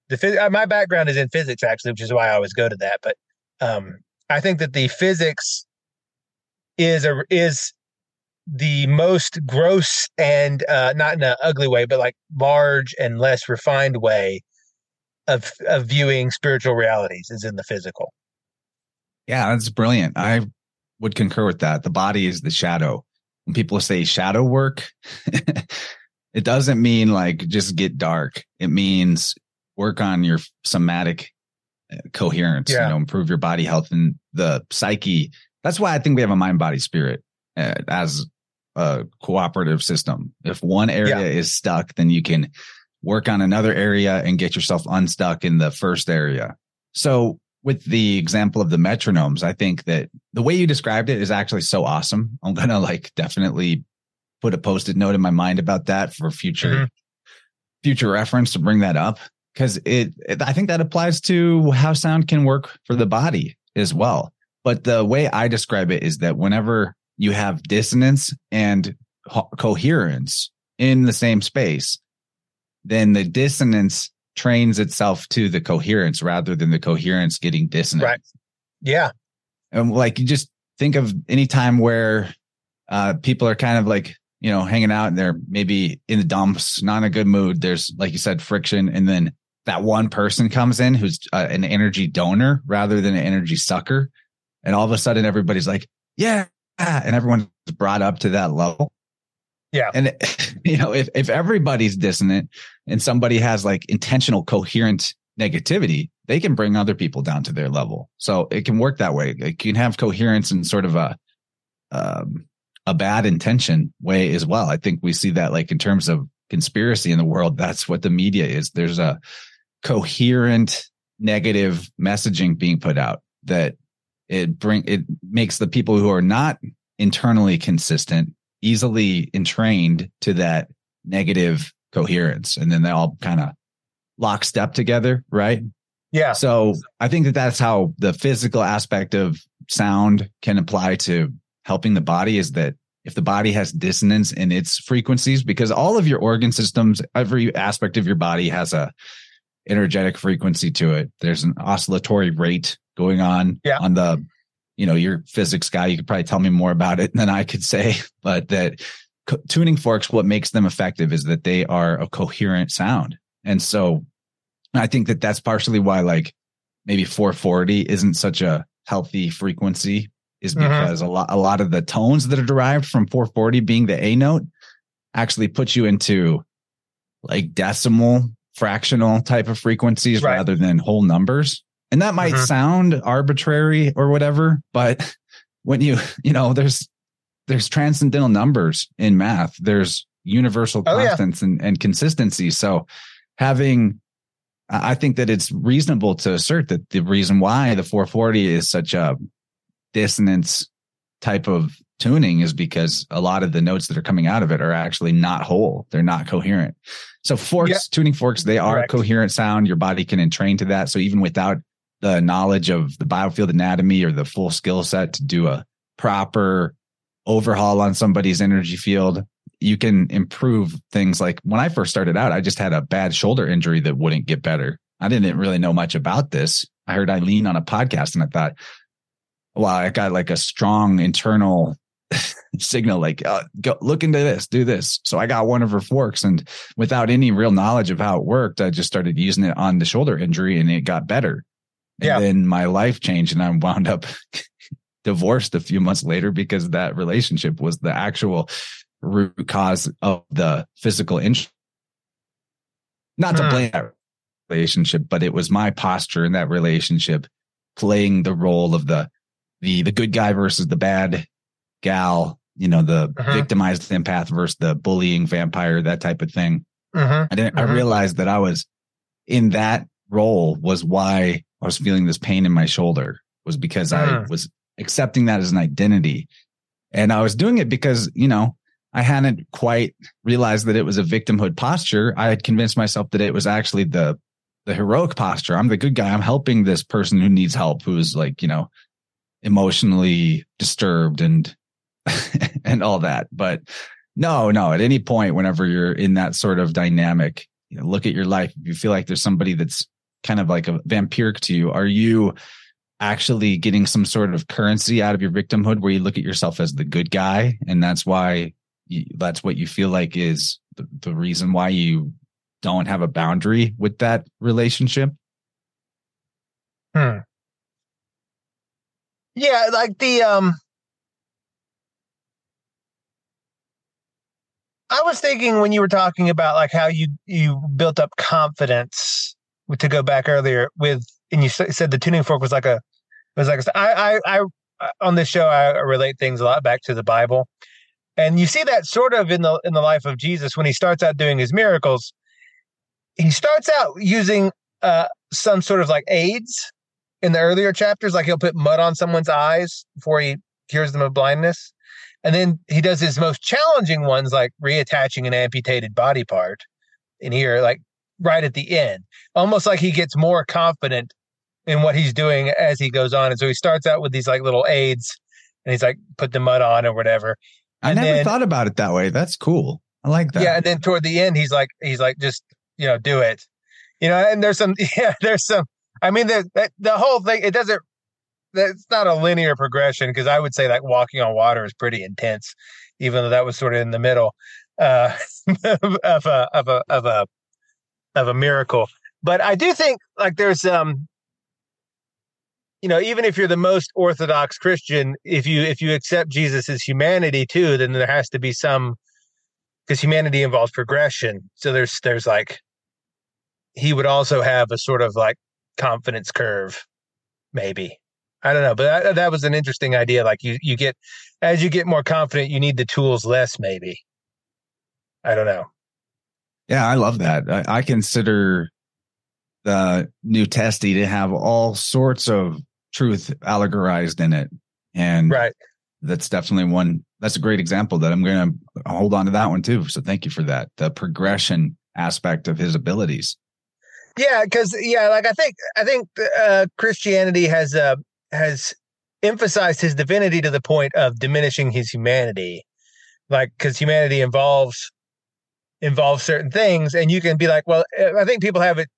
the uh, my background is in physics actually which is why i always go to that. But um i think that the physics is a is the most gross and uh, not in an ugly way, but like large and less refined way of of viewing spiritual realities is in the physical. Yeah, that's brilliant. I would concur with that. The body is the shadow. When people say shadow work, it doesn't mean like just get dark. It means work on your somatic uh, coherence, yeah. you know, improve your body health and the psyche. That's why I think we have a mind, body, spirit uh, as a cooperative system. If one area yeah. is stuck, then you can work on another area and get yourself unstuck in the first area. So with the example of the metronomes, I think that the way you described it is actually so awesome. I'm going to like definitely put a post-it note in my mind about that for future mm-hmm. future reference to bring that up because it, it I think that applies to how sound can work for the body as well. But the way I describe it is that whenever you have dissonance and ho- coherence in the same space, then the dissonance trains itself to the coherence rather than the coherence getting dissonant. Right. Yeah. And like you just think of any time where uh, people are kind of like, you know, hanging out and they're maybe in the dumps, not in a good mood. There's, like you said, friction. And then that one person comes in who's uh, an energy donor rather than an energy sucker. And all of a sudden everybody's like, yeah, and everyone's brought up to that level. Yeah. And, you know, if, if everybody's dissonant and somebody has like intentional, coherent negativity, they can bring other people down to their level. So it can work that way. It can have coherence and sort of a, um, a bad intention way as well. I think we see that like in terms of conspiracy in the world. That's what the media is. There's a coherent negative messaging being put out that it bring it makes the people who are not internally consistent easily entrained to that negative coherence. And then they all kind of lock step together right? Yeah. So i think that that's how the physical aspect of sound can apply to helping the body is that if the body has dissonance in its frequencies because all of your organ systems every aspect of your body has a energetic frequency to it. There's an oscillatory rate going on yeah. on the you know your physics guy you could probably tell me more about it than i could say but that co- tuning forks what makes them effective is that they are a coherent sound and so i think that that's partially why like maybe 440 isn't such a healthy frequency is mm-hmm. because mm-hmm. a lot a lot of the tones that are derived from 440 being the a note actually put you into like decimal fractional type of frequencies right. rather than whole numbers and that might mm-hmm. sound arbitrary or whatever, but when you, you know, there's, there's transcendental numbers in math. There's universal constants oh, yeah. and, and consistency. So having, I think that it's reasonable to assert that the reason why the 440 is such a dissonance type of tuning is because a lot of the notes that are coming out of it are actually not whole. They're not coherent. So forks, yeah. tuning forks, they are Correct. coherent sound. Your body can entrain to that. So even without the knowledge of the biofield anatomy or the full skill set to do a proper overhaul on somebody's energy field, you can improve things like when I first started out, I just had a bad shoulder injury that wouldn't get better. I didn't really know much about this. I heard Eileen on a podcast and I thought, wow, I got like a strong internal signal like uh, go look into this do this so i got one of her forks and without any real knowledge of how it worked i just started using it on the shoulder injury and it got better and yeah. then my life changed and i wound up divorced a few months later because that relationship was the actual root cause of the physical injury not to hmm. blame that relationship but it was my posture in that relationship playing the role of the the the good guy versus the bad gal, you know, the uh-huh. victimized empath versus the bullying vampire, that type of thing. Uh-huh. I didn't, uh-huh. I realized that I was in that role was why I was feeling this pain in my shoulder was because I uh-huh. was accepting that as an identity. And I was doing it because, you know, I hadn't quite realized that it was a victimhood posture. I had convinced myself that it was actually the the heroic posture. I'm the good guy. I'm helping this person who needs help, who's like, you know, emotionally disturbed and and all that. But no, no, at any point, whenever you're in that sort of dynamic, you know, look at your life. If you feel like there's somebody that's kind of like a vampiric to you, are you actually getting some sort of currency out of your victimhood where you look at yourself as the good guy? And that's why you, that's what you feel like is the, the reason why you don't have a boundary with that relationship? Hmm. Yeah, like the um I was thinking when you were talking about like how you you built up confidence to go back earlier with, and you said the tuning fork was like a was like a, I I I on this show I relate things a lot back to the Bible, and you see that sort of in the in the life of Jesus when he starts out doing his miracles. He starts out using uh, some sort of like aids in the earlier chapters, like he'll put mud on someone's eyes before he cures them of blindness. And then he does his most challenging ones, like reattaching an amputated body part in here, like right at the end, almost like he gets more confident in what he's doing as he goes on. And so he starts out with these like little aids and he's like, put the mud on or whatever. I never then, thought about it that way. That's cool. I like that. Yeah. And then toward the end, he's like, he's like, just, you know, do it. You know, and there's some, yeah, there's some, I mean, the, the, the whole thing, it doesn't it's not a linear progression because I would say like walking on water is pretty intense, even though that was sort of in the middle uh, of a of a of a of a miracle. But I do think like there's um you know even if you're the most orthodox Christian, if you if you accept Jesus humanity too, then there has to be some because humanity involves progression. So there's there's like he would also have a sort of like confidence curve, maybe I don't know, but that, that was an interesting idea. Like you, you get as you get more confident, you need the tools less. Maybe I don't know. Yeah, I love that. I, I consider the New Testy to have all sorts of truth allegorized in it, and right. That's definitely one. That's a great example that I'm going to hold on to that one too. So thank you for that. The progression aspect of his abilities. Yeah, because yeah, like I think I think uh, Christianity has a has emphasized his divinity to the point of diminishing his humanity like because humanity involves involves certain things and you can be like well eh, i think people have it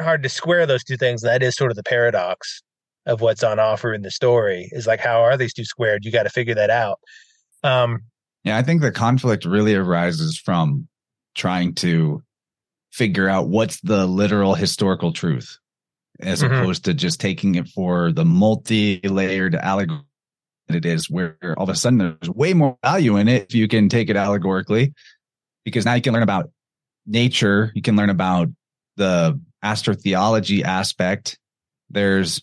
hard to square those two things. That is sort of the paradox of what's on offer in the story is like how are these two squared? You got to figure that out. Um yeah i think the conflict really arises from trying to figure out what's the literal historical truth as mm-hmm. opposed to just taking it for the multi-layered allegory that it is where all of a sudden there's way more value in it if you can take it allegorically because now you can learn about nature you can learn about the astrotheology aspect there's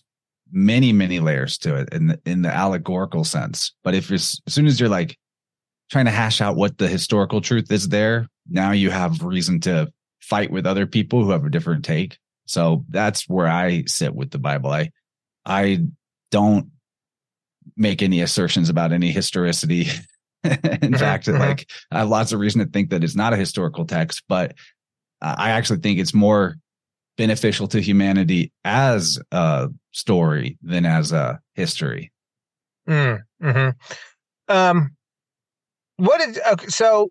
many many layers to it in the, in the allegorical sense but if as soon as you're like trying to hash out what the historical truth is there now you have reason to fight with other people who have a different take so that's where I sit with the Bible. I I don't make any assertions about any historicity. in mm-hmm, fact, mm-hmm. like I have lots of reason to think that it's not a historical text, but I actually think it's more beneficial to humanity as a story than as a history. Mm, hmm Um, what did okay, so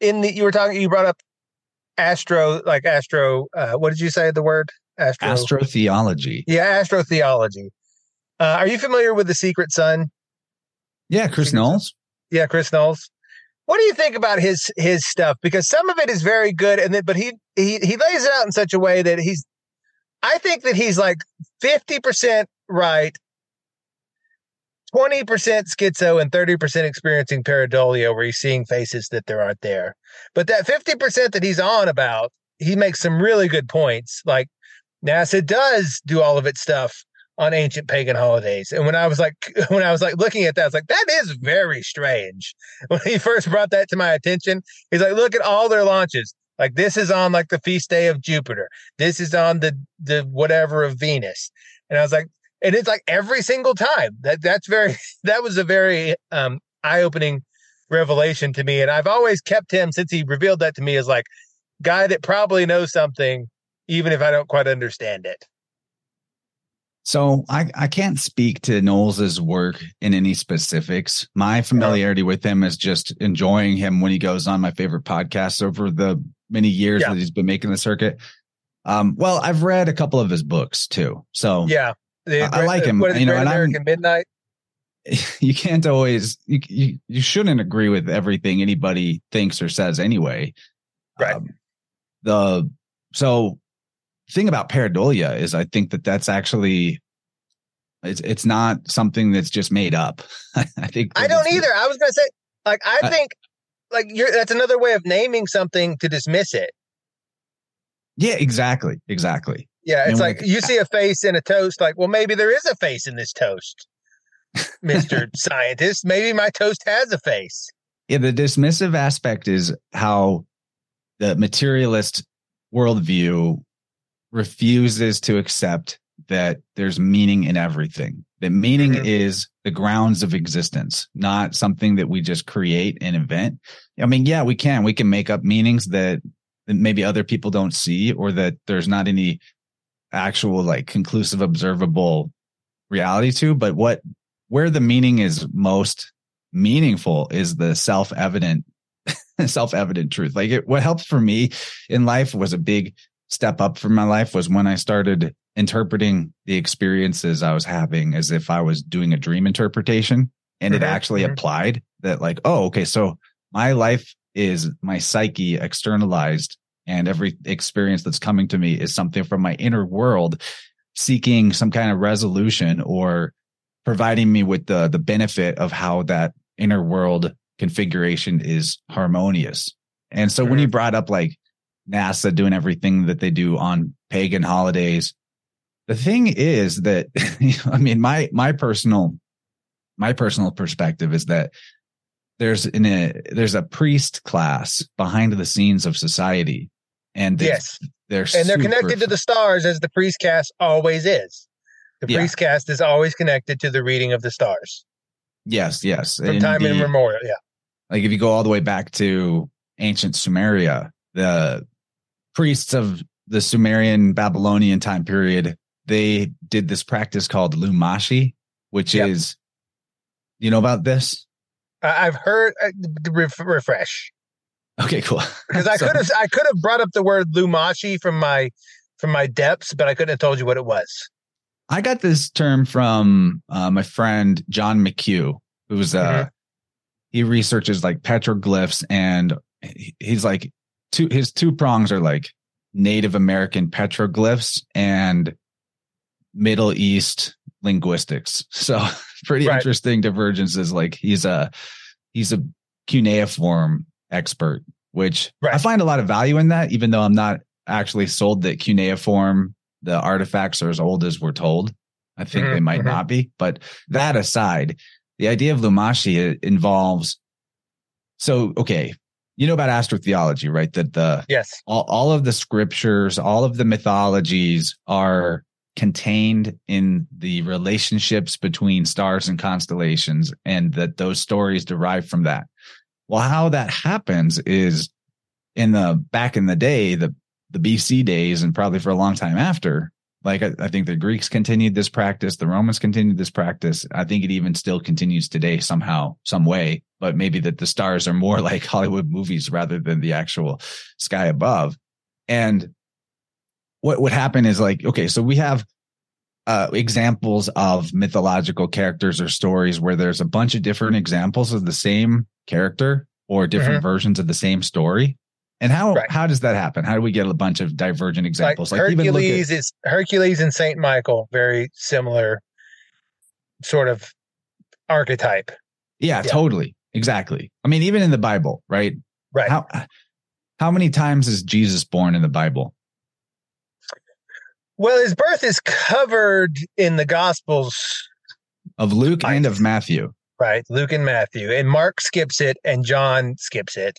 in the you were talking you brought up astro like astro uh, what did you say the word? Astro. Astrotheology. Yeah astrotheology. Uh, are you familiar with the secret sun? Yeah chris knowles? Yeah chris knowles what do you think about his his stuff because some of it is very good and then but he he he lays it out in such a way that he's i think that he's like 50% right 20% schizo and 30% experiencing pareidolia where he's seeing faces that there aren't there. But that 50% that he's on about, he makes some really good points. Like NASA does do all of its stuff on ancient pagan holidays. And when I was like when I was like looking at that, I was like, that is very strange. When he first brought that to my attention, he's like, look at all their launches. Like this is on like the feast day of Jupiter. This is on the the whatever of Venus. And I was like, and it's like every single time that that's very that was a very um, eye-opening revelation to me and i've always kept him since he revealed that to me as like guy that probably knows something even if i don't quite understand it so I, I can't speak to Knowles's work in any specifics. My familiarity with him is just enjoying him when he goes on my favorite podcasts over the many years yeah. that he's been making the circuit. Um, well, I've read a couple of his books too. So yeah, the, I like him. You know, American I'm, Midnight? You can't always you, you, you shouldn't agree with everything anybody thinks or says anyway. Right. Um, the so thing about pareidolia is I think that that's actually it's it's not something that's just made up. I think I don't either. I was going to say like I think like you're that's another way of naming something to dismiss it. Yeah, exactly. Exactly. Yeah, it's like you see a face in a toast, like, well, maybe there is a face in this toast, Mr. Scientist. Maybe my toast has a face. Yeah, the dismissive aspect is how the materialist worldview refuses to accept that there's meaning in everything. That meaning mm-hmm. is the grounds of existence, not something that we just create and invent. I mean, yeah, we can. We can make up meanings that, that maybe other people don't see or that there's not any actual like conclusive observable reality to but what where the meaning is most meaningful is the self-evident self-evident truth like it, what helped for me in life was a big step up for my life was when i started interpreting the experiences i was having as if i was doing a dream interpretation and mm-hmm. it actually mm-hmm. applied that like oh okay so my life is my psyche externalized and every experience that's coming to me is something from my inner world seeking some kind of resolution or providing me with the the benefit of how that inner world configuration is harmonious. And so mm-hmm. when you brought up like NASA doing everything that they do on pagan holidays, the thing is that I mean my my personal my personal perspective is that there's in a uh, there's a priest class behind the scenes of society and yes, they're and they're connected to the stars as the priest caste always is. The yeah. priest caste is always connected to the reading of the stars. Yes, yes, from time immemorial. Yeah, like if you go all the way back to ancient Sumeria, the priests of the Sumerian Babylonian time period, they did this practice called Lumashi, which yep. is, you know about this? I've heard. Uh, refresh. Okay, cool. Because I so, could have I could have brought up the word Lumashi from my from my depths, but I couldn't have told you what it was. I got this term from uh, my friend John McHugh, who's uh mm-hmm. he researches like petroglyphs and he's like two his two prongs are like Native American petroglyphs and Middle East linguistics. So pretty right. interesting divergences. Like he's a he's a cuneiform expert, which right. I find a lot of value in that, even though I'm not actually sold that cuneiform, the artifacts are as old as we're told. I think mm-hmm, they might mm-hmm. not be. But that aside, the idea of Lumashi involves so okay, you know about astrotheology, right? That the yes, all, all of the scriptures, all of the mythologies are contained in the relationships between stars and constellations and that those stories derive from that. Well, how that happens is in the back in the day, the the BC days and probably for a long time after, like I, I, think the Greeks continued this practice, the Romans continued this practice. I think it even still continues today somehow, some way, but maybe that the stars are more like Hollywood movies rather than the actual sky above. And what would happen is like, okay, so we have uh, examples of mythological characters or stories where there's a bunch of different examples of the same character or different mm-hmm. versions of the same story. And how right. how does that happen? How do we get a bunch of divergent examples? Like, like Hercules at, is Hercules and Saint Michael, very similar sort of archetype. Yeah, yeah, totally. Exactly. I mean, even in the Bible, right? Right. How how many times is Jesus born in the Bible? Well, his birth is covered in the Gospels of Luke and of Matthew. Right, Luke and Matthew, and Mark skips it, and John skips it.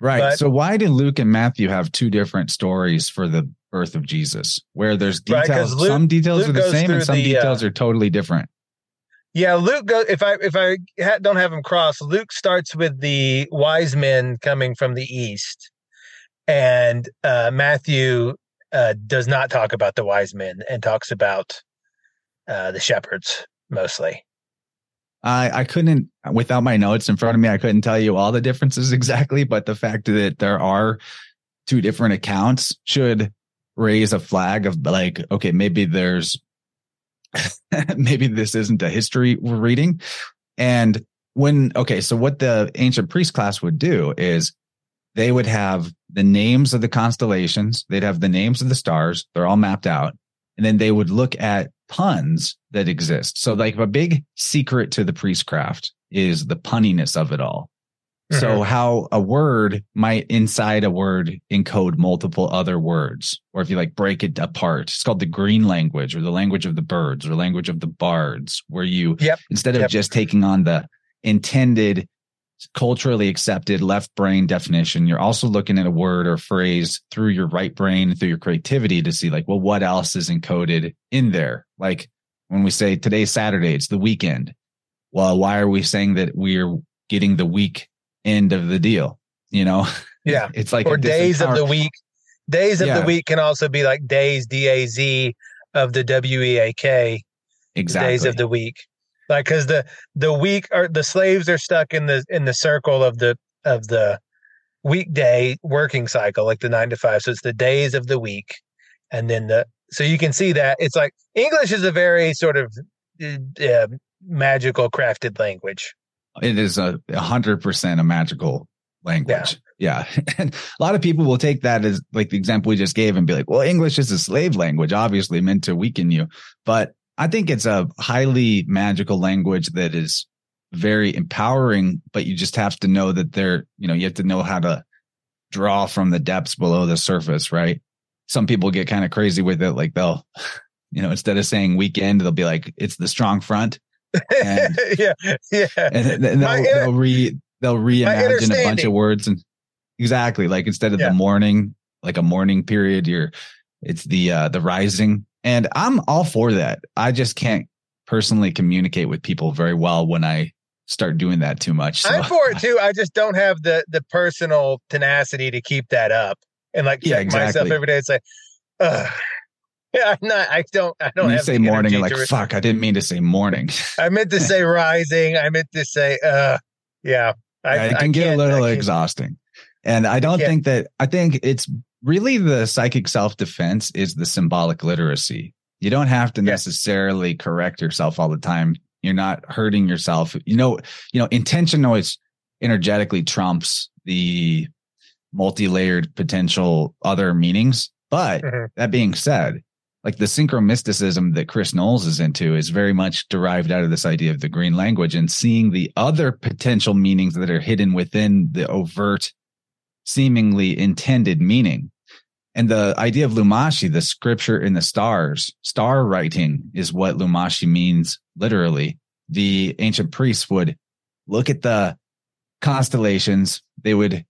Right. But, so why did Luke and Matthew have two different stories for the birth of Jesus, where there's details? Right, Luke, some details Luke are the same, and some the, details uh, are totally different. Yeah, Luke goes. If I if I ha- don't have him cross, Luke starts with the wise men coming from the east, and uh, Matthew uh, does not talk about the wise men and talks about uh, the shepherds mostly. I I couldn't without my notes in front of me. I couldn't tell you all the differences exactly, but the fact that there are two different accounts should raise a flag of like, okay, maybe there's maybe this isn't a history we're reading. And when okay, so what the ancient priest class would do is they would have the names of the constellations, they'd have the names of the stars, they're all mapped out. And then they would look at puns that exist. So, like a big secret to the priestcraft is the punniness of it all. Mm-hmm. So, how a word might inside a word encode multiple other words, or if you like break it apart, it's called the green language or the language of the birds or language of the bards, where you, yep. instead of yep. just taking on the intended culturally accepted left brain definition, you're also looking at a word or phrase through your right brain, through your creativity to see like, well, what else is encoded in there? Like when we say today's Saturday, it's the weekend. Well, why are we saying that we're getting the week end of the deal? You know? Yeah. it's like or days of the week. Days of yeah. the week can also be like days, D A Z of the W E A K. Exactly. Days of the week like because the the week or the slaves are stuck in the in the circle of the of the weekday working cycle like the nine to five so it's the days of the week and then the so you can see that it's like english is a very sort of uh, magical crafted language it is a hundred percent a magical language yeah. yeah. and a lot of people will take that as like the example we just gave and be like well english is a slave language obviously meant to weaken you but I think it's a highly magical language that is very empowering, but you just have to know that they're, you know, you have to know how to draw from the depths below the surface, right? Some people get kind of crazy with it. Like they'll, you know, instead of saying weekend, they'll be like, it's the strong front. And, yeah. Yeah. And, they'll, they'll re, they'll reimagine a bunch of words and exactly like instead of yeah. the morning, like a morning period, you're, it's the, uh, the rising and I'm all for that. I just can't personally communicate with people very well when I start doing that too much. So. I'm for it too. I just don't have the the personal tenacity to keep that up and like check yeah, exactly. myself every day and say, Ugh. Yeah, I'm not. I don't. I don't. When you say morning, and like fuck. I didn't mean to say morning. I meant to say rising. I meant to say, uh, yeah. I, yeah it can get a little exhausting, and I don't think that. I think it's really the psychic self defense is the symbolic literacy. You don't have to necessarily correct yourself all the time. You're not hurting yourself. You know, you know, intention always energetically trumps the multi-layered potential other meanings. But mm-hmm. that being said, like the synchromysticism that Chris Knowles is into is very much derived out of this idea of the green language and seeing the other potential meanings that are hidden within the overt, seemingly intended meaning. And the idea of Lumashi, the scripture in the stars, star writing is what Lumashi means literally. The ancient priests would look at the constellations. They would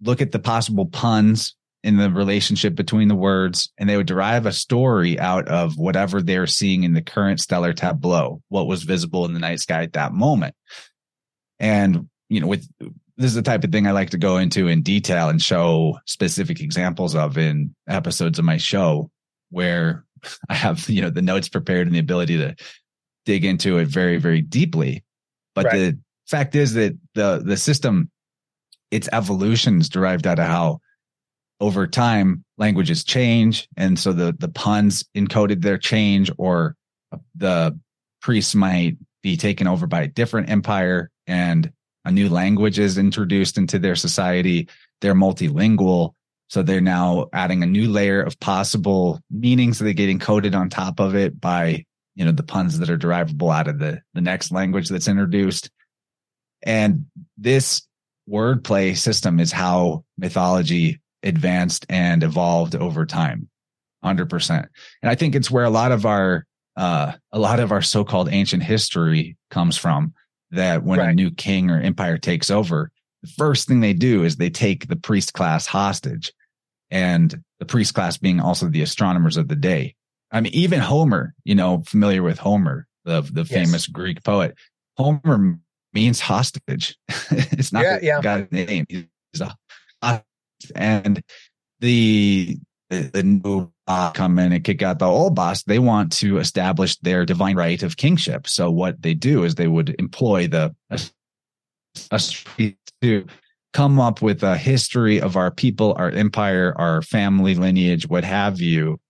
look at the possible puns in the relationship between the words, and they would derive a story out of whatever they're seeing in the current stellar tableau, what was visible in the night sky at that moment. And, you know, with this is the type of thing I like to go into in detail and show specific examples of in episodes of my show where I have, you know, the notes prepared and the ability to dig into it very, very deeply. But right. the fact is that the the system, its evolutions derived out of how over time languages change and so the the puns encoded their change or the priests might be taken over by a different empire and a new language is introduced into their society. They're multilingual so they're now adding a new layer of possible meanings. That they get encoded on top of it by you know the puns that are derivable out of the the next language that's introduced. And this wordplay system is how mythology advanced and evolved over time 100% and i think it's where a lot of our uh, a lot of our so-called ancient history comes from that when right. a new king or empire takes over the first thing they do is they take the priest class hostage and the priest class being also the astronomers of the day i mean even homer you know familiar with homer the the yes. famous greek poet homer means hostage it's not yeah, yeah. guy's name he's a hostage. and the the new boss come in and kick out the old boss, they want to establish their divine right of kingship. So what they do is they would employ the a to come up with a history of our people, our empire, our family lineage, what have you,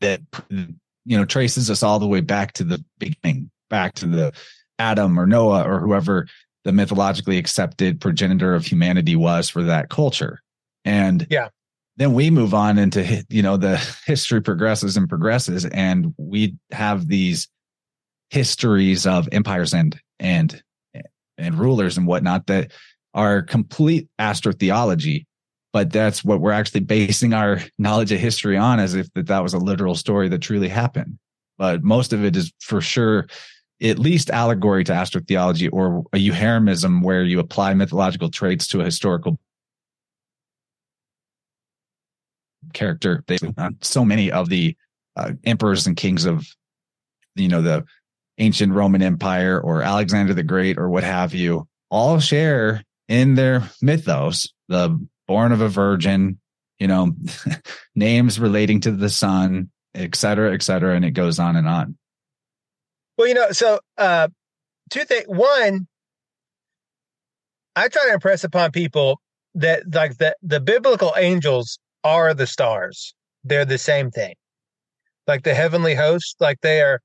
that you know traces us all the way back to the beginning, back to the Adam or Noah or whoever the mythologically accepted progenitor of humanity was for that culture. And yeah, then we move on into you know the history progresses and progresses, and we have these histories of empires and and and rulers and whatnot that are complete astrotheology but that's what we're actually basing our knowledge of history on as if that, that was a literal story that truly happened. But most of it is for sure at least allegory to astrotheology or a euhemerism where you apply mythological traits to a historical character. They, uh, so many of the uh, emperors and kings of, you know, the ancient Roman Empire or Alexander the Great or what have you, all share in their mythos the born of a virgin, you know, names relating to the sun, et cetera, et cetera, and it goes on and on. Well, you know, so uh, two things. One, I try to impress upon people that like the the biblical angels are the stars. They're the same thing. Like the heavenly host, like they are.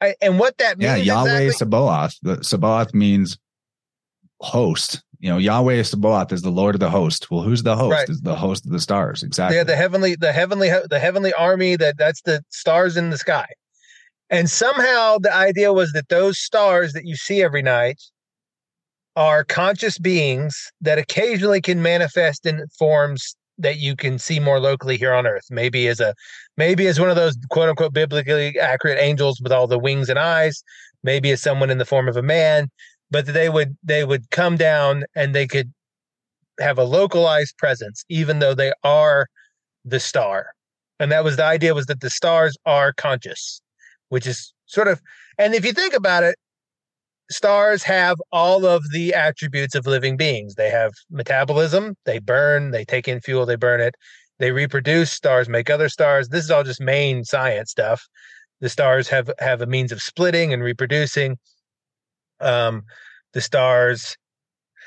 I, and what that means. Yeah, Yahweh exactly, Sabaoth. Sabaoth means host. You know, Yahweh Sabaoth is the Lord of the host. Well, who's the host? Right. Is the host of the stars. Exactly. Yeah, the heavenly, the heavenly, the heavenly army. That that's the stars in the sky. And somehow the idea was that those stars that you see every night are conscious beings that occasionally can manifest in forms that you can see more locally here on earth. Maybe as a maybe as one of those quote unquote biblically accurate angels with all the wings and eyes. Maybe as someone in the form of a man but they would they would come down and they could have a localized presence even though they are the star. And that was the idea was that the stars are conscious which is sort of and if you think about it stars have all of the attributes of living beings. They have metabolism, they burn, they take in fuel, they burn it, they reproduce, stars make other stars. This is all just main science stuff. The stars have have a means of splitting and reproducing. Um the stars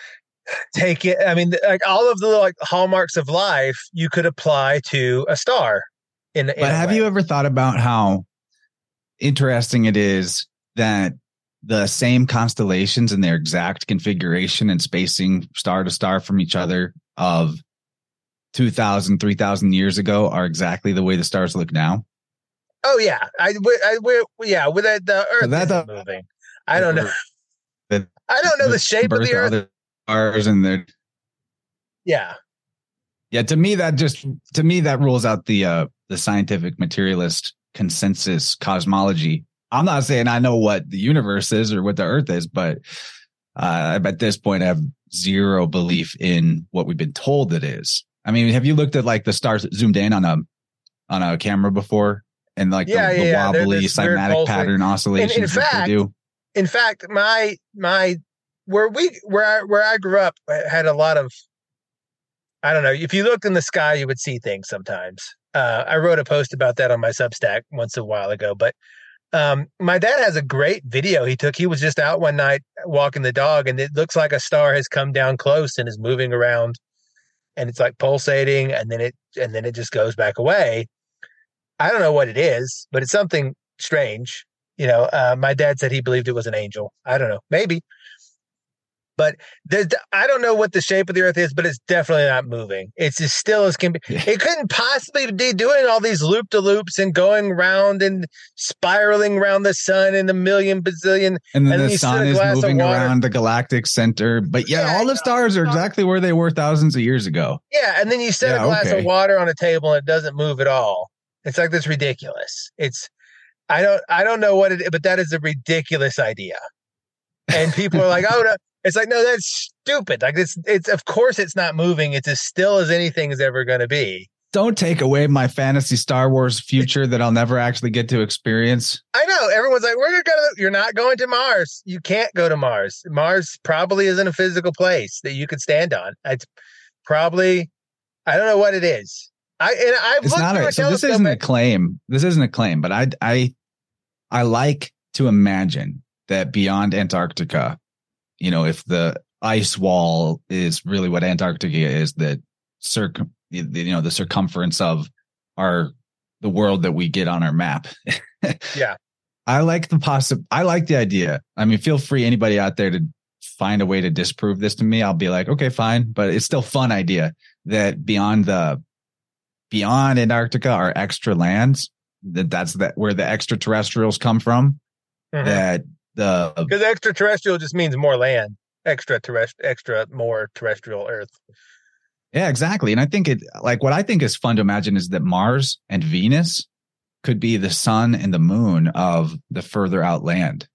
take it I mean like all of the like hallmarks of life you could apply to a star in, in But have you ever thought about how interesting it is that the same constellations in their exact configuration and spacing star to star from each other of 2000 3000 years ago are exactly the way the stars look now? Oh yeah. I, I we, yeah with the, the earth so that's a, moving. I don't know. i don't know the shape of the earth. stars and their yeah. Yeah to me that just to me that rules out the uh the scientific materialist consensus cosmology I'm not saying I know what the universe is or what the earth is, but uh, at this point, I have zero belief in what we've been told it is. I mean, have you looked at like the stars zoomed in on a on a camera before and like Yeah, the, the yeah, yeah. Wobbly cymatic pattern oscillations that fact, they do? in fact, my my where we where I where I grew up had a lot of I don't know. If you looked in the sky, you would see things sometimes. Uh, I wrote a post about that on my Substack once a while ago, but um, my dad has a great video he took. He was just out one night walking the dog, and it looks like a star has come down close and is moving around, and it's like pulsating, and then it and then it just goes back away. I don't know what it is, but it's something strange. You know, uh, my dad said he believed it was an angel. I don't know, maybe. But there's, I don't know what the shape of the Earth is, but it's definitely not moving. It's as still as can be. Yeah. It couldn't possibly be doing all these loop to loops and going round and spiraling around the sun in a million bazillion. And then the sun is moving around the galactic center. But yeah, Yeah, all the stars are exactly where they were thousands of years ago. Yeah, and then you set Yeah, a glass okay. of water on a table and it doesn't move at all. It's like that's ridiculous. It's I don't I don't know what it but that is a ridiculous idea. And people are like, "Oh no." It's like, "No, that's stupid." Like it's it's of course it's not moving. It's as still as anything is ever going to be. Don't take away my fantasy Star Wars future that I'll never actually get to experience. I know everyone's like, "We're going to you're not going to Mars. You can't go to Mars. Mars probably isn't a physical place that you could stand on. It's probably I don't know what it is. I and I've It's looked not through a, a so this isn't a claim. This isn't a claim, but I I I like to imagine that beyond Antarctica, you know, if the ice wall is really what Antarctica is, that circum you know the circumference of our the world that we get on our map. Yeah. I like the possi I like the idea. I mean, feel free anybody out there to find a way to disprove this to me. I'll be like, okay, fine, but it's still fun idea that beyond the beyond Antarctica are extra lands. That that's that where the extraterrestrials come from. Mhm. That the Because extraterrestrial just means more land. Extra terrestrial, extra more terrestrial Earth. yeah, exactly. And I think it like what I think is fun to imagine is that Mars and Venus could be the sun and the moon of the further out land.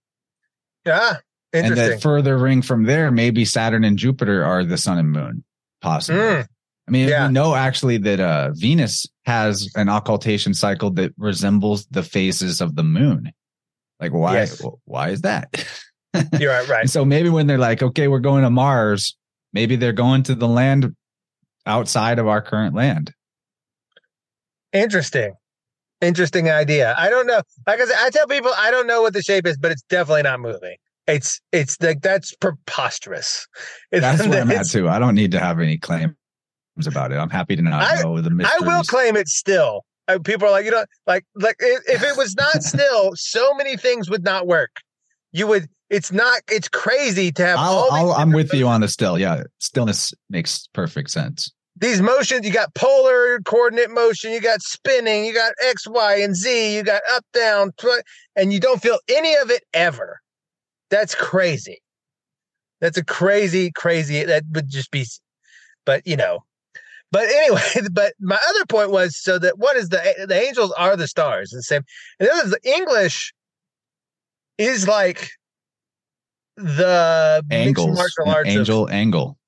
Yeah, And that further ring from there, maybe Saturn and Jupiter are the sun and moon, possibly. Mm, I mean, Yeah. we know actually that uh, Venus has an occultation cycle that resembles the phases of the moon. Like, why? Yes. Why is that? you're right. Right. So maybe when they're like, okay, we're going to Mars, maybe they're going to the land outside of our current land. Interesting. Interesting idea. I don't know. Like I said, I tell people I don't know what the shape is, but it's definitely not moving. It's it's like that's preposterous. It's- That's where I'm at too. I don't need to have any claims about it. I'm happy to not I- know the I will claim it still. Uh, People are like, you know, like like if, if it was not still, so many things would not work. You would. It's not. It's crazy to have I'll, all. these I'll, I'm different with you on the still. Yeah, stillness makes perfect sense. these motions you got polar coordinate motion you got spinning you got x y and z you got up down tw- and you don't feel any of it ever that's crazy that's a crazy crazy that would just be but you know but anyway but my other point was so that what is the the angels are the stars the same and the other is the english is like the Angles, martial arts of- angel angle.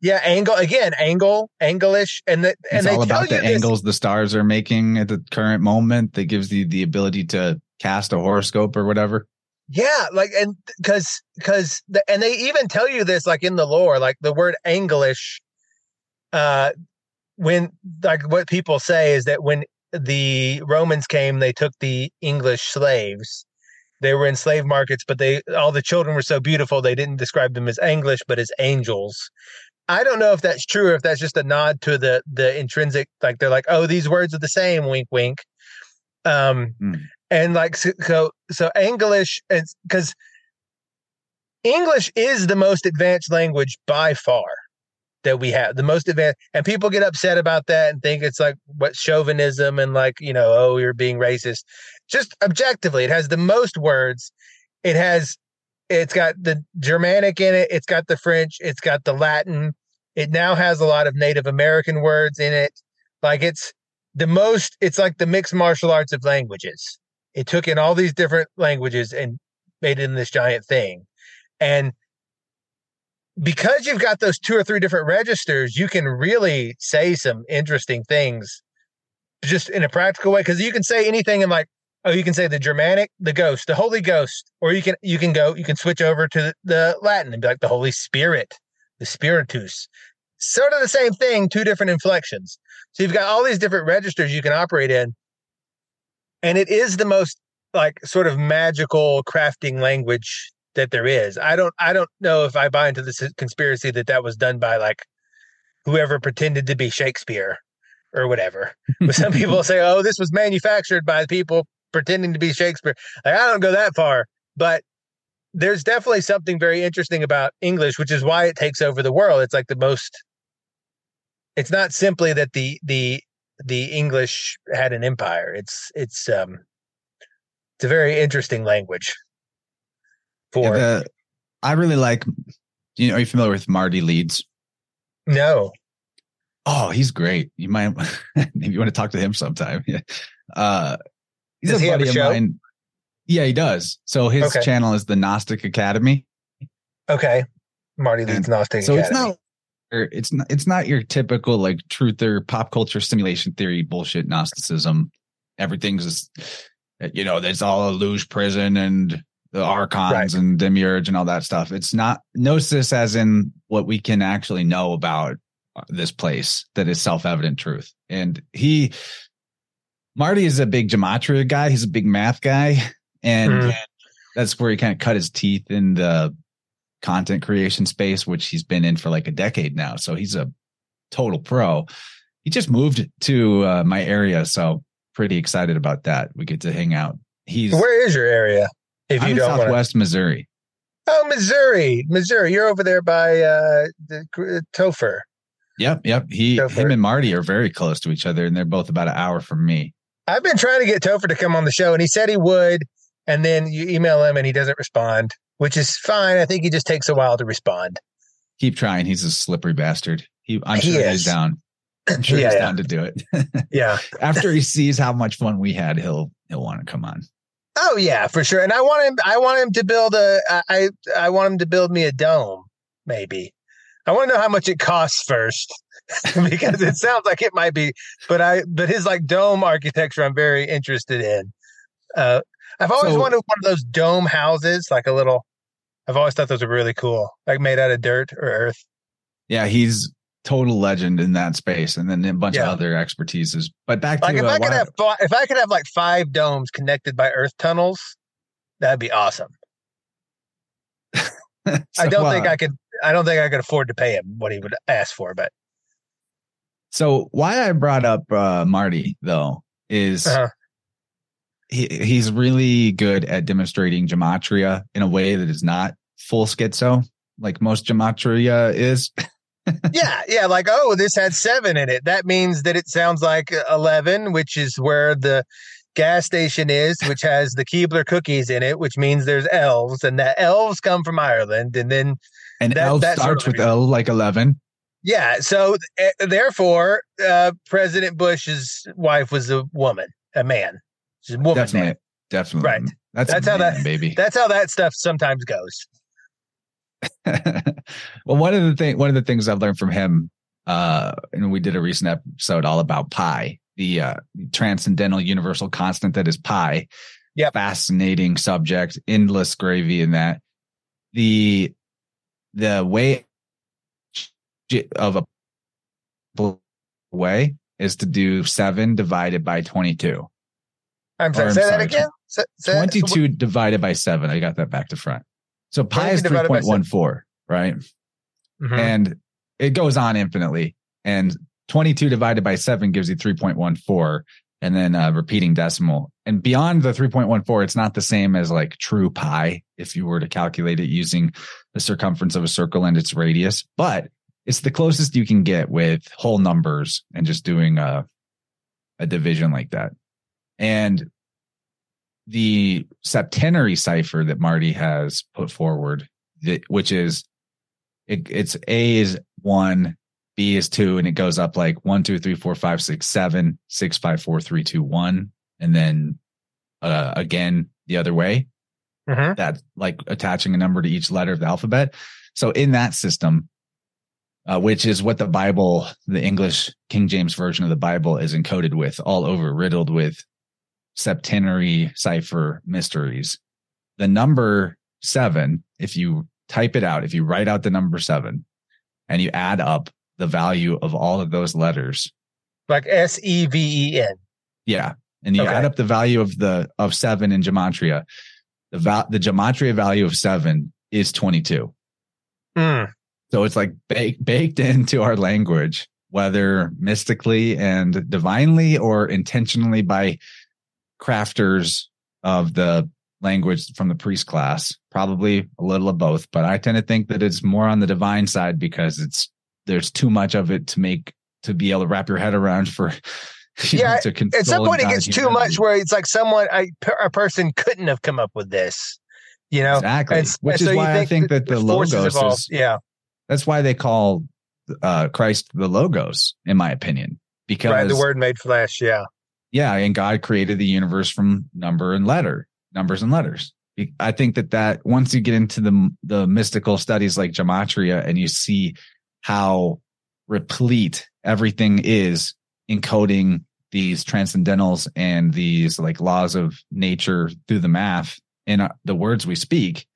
yeah, angle again, angle, anglish, and the, and It's they all about the this. angles the stars are making at the current moment that gives you the ability to cast a horoscope or whatever. Yeah, like and because because the, and they even tell you this like in the lore, like the word anglish. Uh, when like what people say is that when the Romans came, they took the English slaves. They were in slave markets, but they all the children were so beautiful they didn't describe them as English, but as angels. I don't know if that's true or if that's just a nod to the the intrinsic, like they're like, oh, these words are the same, wink, wink. Um, Hmm. and like so so, so English, because English is the most advanced language by far that we have, the most advanced, and people get upset about that and think it's like what chauvinism and like you know, oh, you're being racist. Just objectively, it has the most words. It has it's got the Germanic in it. It's got the French. It's got the Latin. It now has a lot of Native American words in it. Like it's the most, it's like the mixed martial arts of languages. It took in all these different languages and made it in this giant thing. And because you've got those two or three different registers, you can really say some interesting things just in a practical way. Cause you can say anything in like, oh, you can say the Germanic, the ghost, the Holy Ghost, or you can you can go, you can switch over to the Latin and be like the Holy Spirit, the Spiritus. Sort of the same thing, two different inflections. So you've got all these different registers you can operate in. And it is the most like sort of magical crafting language that there is. I don't I don't know if I buy into this conspiracy that that was done by like whoever pretended to be Shakespeare or whatever. But some people say, "Oh, this was manufactured by people pretending to be Shakespeare." Like, I don't go that far, but there's definitely something very interesting about English, which is why it takes over the world. It's like the most. It's not simply that the the the English had an empire. It's it's um it's a very interesting language. For yeah, the, I really like. You know, are you familiar with Marty Leeds? No. Oh, he's great. You might maybe you want to talk to him sometime. Yeah. Uh, he's does a he buddy a of show? mine. Yeah, he does. So his Okay. channel is the Gnostic Academy. Okay. Marty And Leeds Gnostic so it's not it's not it's not your typical like truther pop culture simulation theory bullshit gnosticism everything's just you know there's all a luge prison and the archons Right. and demiurge and all that stuff it's not gnosis as in what we can actually know about this place that is self-evident truth and he marty is a big gematria guy he's a big math guy and Mhm. that's where he kind of cut his teeth in the content creation space, which he's been in for like a decade now. So he's a total pro. He just moved to uh, my area, so pretty excited about that. We get to hang out. He's Where is your area? If I'm you in don't. Southwest Missouri. Oh, Missouri, Missouri. You're over there by uh, the uh, Topher. Yep, yep. He, for him, and Marty are very close to each other, and they're both about an hour from me. I've been trying to get Topher to come on the show, and he said he would. And then you email him, and he doesn't respond, which is fine. I think he just takes a while to respond. Keep trying. He's a slippery bastard. He, I'm He sure is. he's down. I'm sure Yeah, he's yeah. down to do it. Yeah. After he sees how much fun we had, he'll he'll want to come on. Oh yeah, for sure. And I want him. I want him to build a. I I want him to build me a dome. Maybe. I want to know how much it costs first, because it sounds like it might be. But I. But his like dome architecture, I'm very interested in. Uh, I've always So- wanted one of those dome houses, like a little. I've always thought those were really cool, like made out of dirt or earth. Yeah, he's total legend in that space, and then a bunch Yeah. of other expertises. But back to if uh, I could have, if I could have like five domes connected by earth tunnels, that'd be awesome. I don't think uh, I could. I don't think I could afford to pay him what he would ask for, but So why I brought up uh, Marty though is Uh-huh. he he's really good at demonstrating gematria in a way that is not full schizo like most gematria is. yeah, yeah, like oh, this had seven in it. That means that it sounds like eleven, which is where the gas station is, which has the Keebler cookies in it, which means there's elves, and that elves come from Ireland, and then And That- L that starts with L like eleven. yeah, so uh, therefore, uh, President Bush's wife was a woman, a man, she's a woman. Definitely, man. definitely. Right. That's That's a how man, that- baby. That's how that stuff sometimes goes. well, one of the thing, one of the things I've learned from him, uh, and we did a recent episode all about pi, the uh, transcendental universal constant that is pi. Yeah, Fascinating subject, endless gravy in that. The the way of a way is to do seven divided by twenty two. I'm sorry. Or, I'm say that again. Say- say- so what- 22 divided by seven. I got that back to front. So pi is divided by seven. 3.14, right? Mhm. And it goes on infinitely. And 22 divided by seven gives you 3.14 and then a repeating decimal. And beyond the 3.14, it's not the same as like true pi if you were to calculate it using the circumference of a circle and its radius, but it's the closest you can get with whole numbers and just doing a, a division like that. And the septenary cipher that Marty has put forward, that, which is it, it's A is one, B is two, and it goes up like one, two, three, four, five, six, seven, six, five, four, three, two, one, and then uh, again the other way. Mhm. That's like attaching a number to each letter of the alphabet. So in that system, uh, which is what the Bible, the English King James version of the Bible is encoded with, all over, riddled with septenary cipher mysteries. The number seven, if you type it out, if you write out the number seven and you add up the value of all of those letters, like S E V E N. Yeah. And you okay. add up the value of the of seven in gematria. The val the gematria value of seven is 22. Mm. So it's like baked baked into our language, whether mystically and divinely or intentionally by crafters of the language from the priest class, probably a little of both, but I tend to think that it's more on the divine side because it's there's too much of it to make to be able to wrap your head around for yeah know, at some point it gets too much where it's like someone a, a person couldn't have come up with this you know? Exactly and, which and is so why i think that the logos is, yeah. that's why they call uh christ the logos in my opinion because right, the word made flesh yeah yeah and god created the universe from number and letter numbers and letters. I think that that once you get into the the mystical studies like gematria and you see how replete everything is encoding these transcendentals and these like laws of nature through the math in uh, the words we speak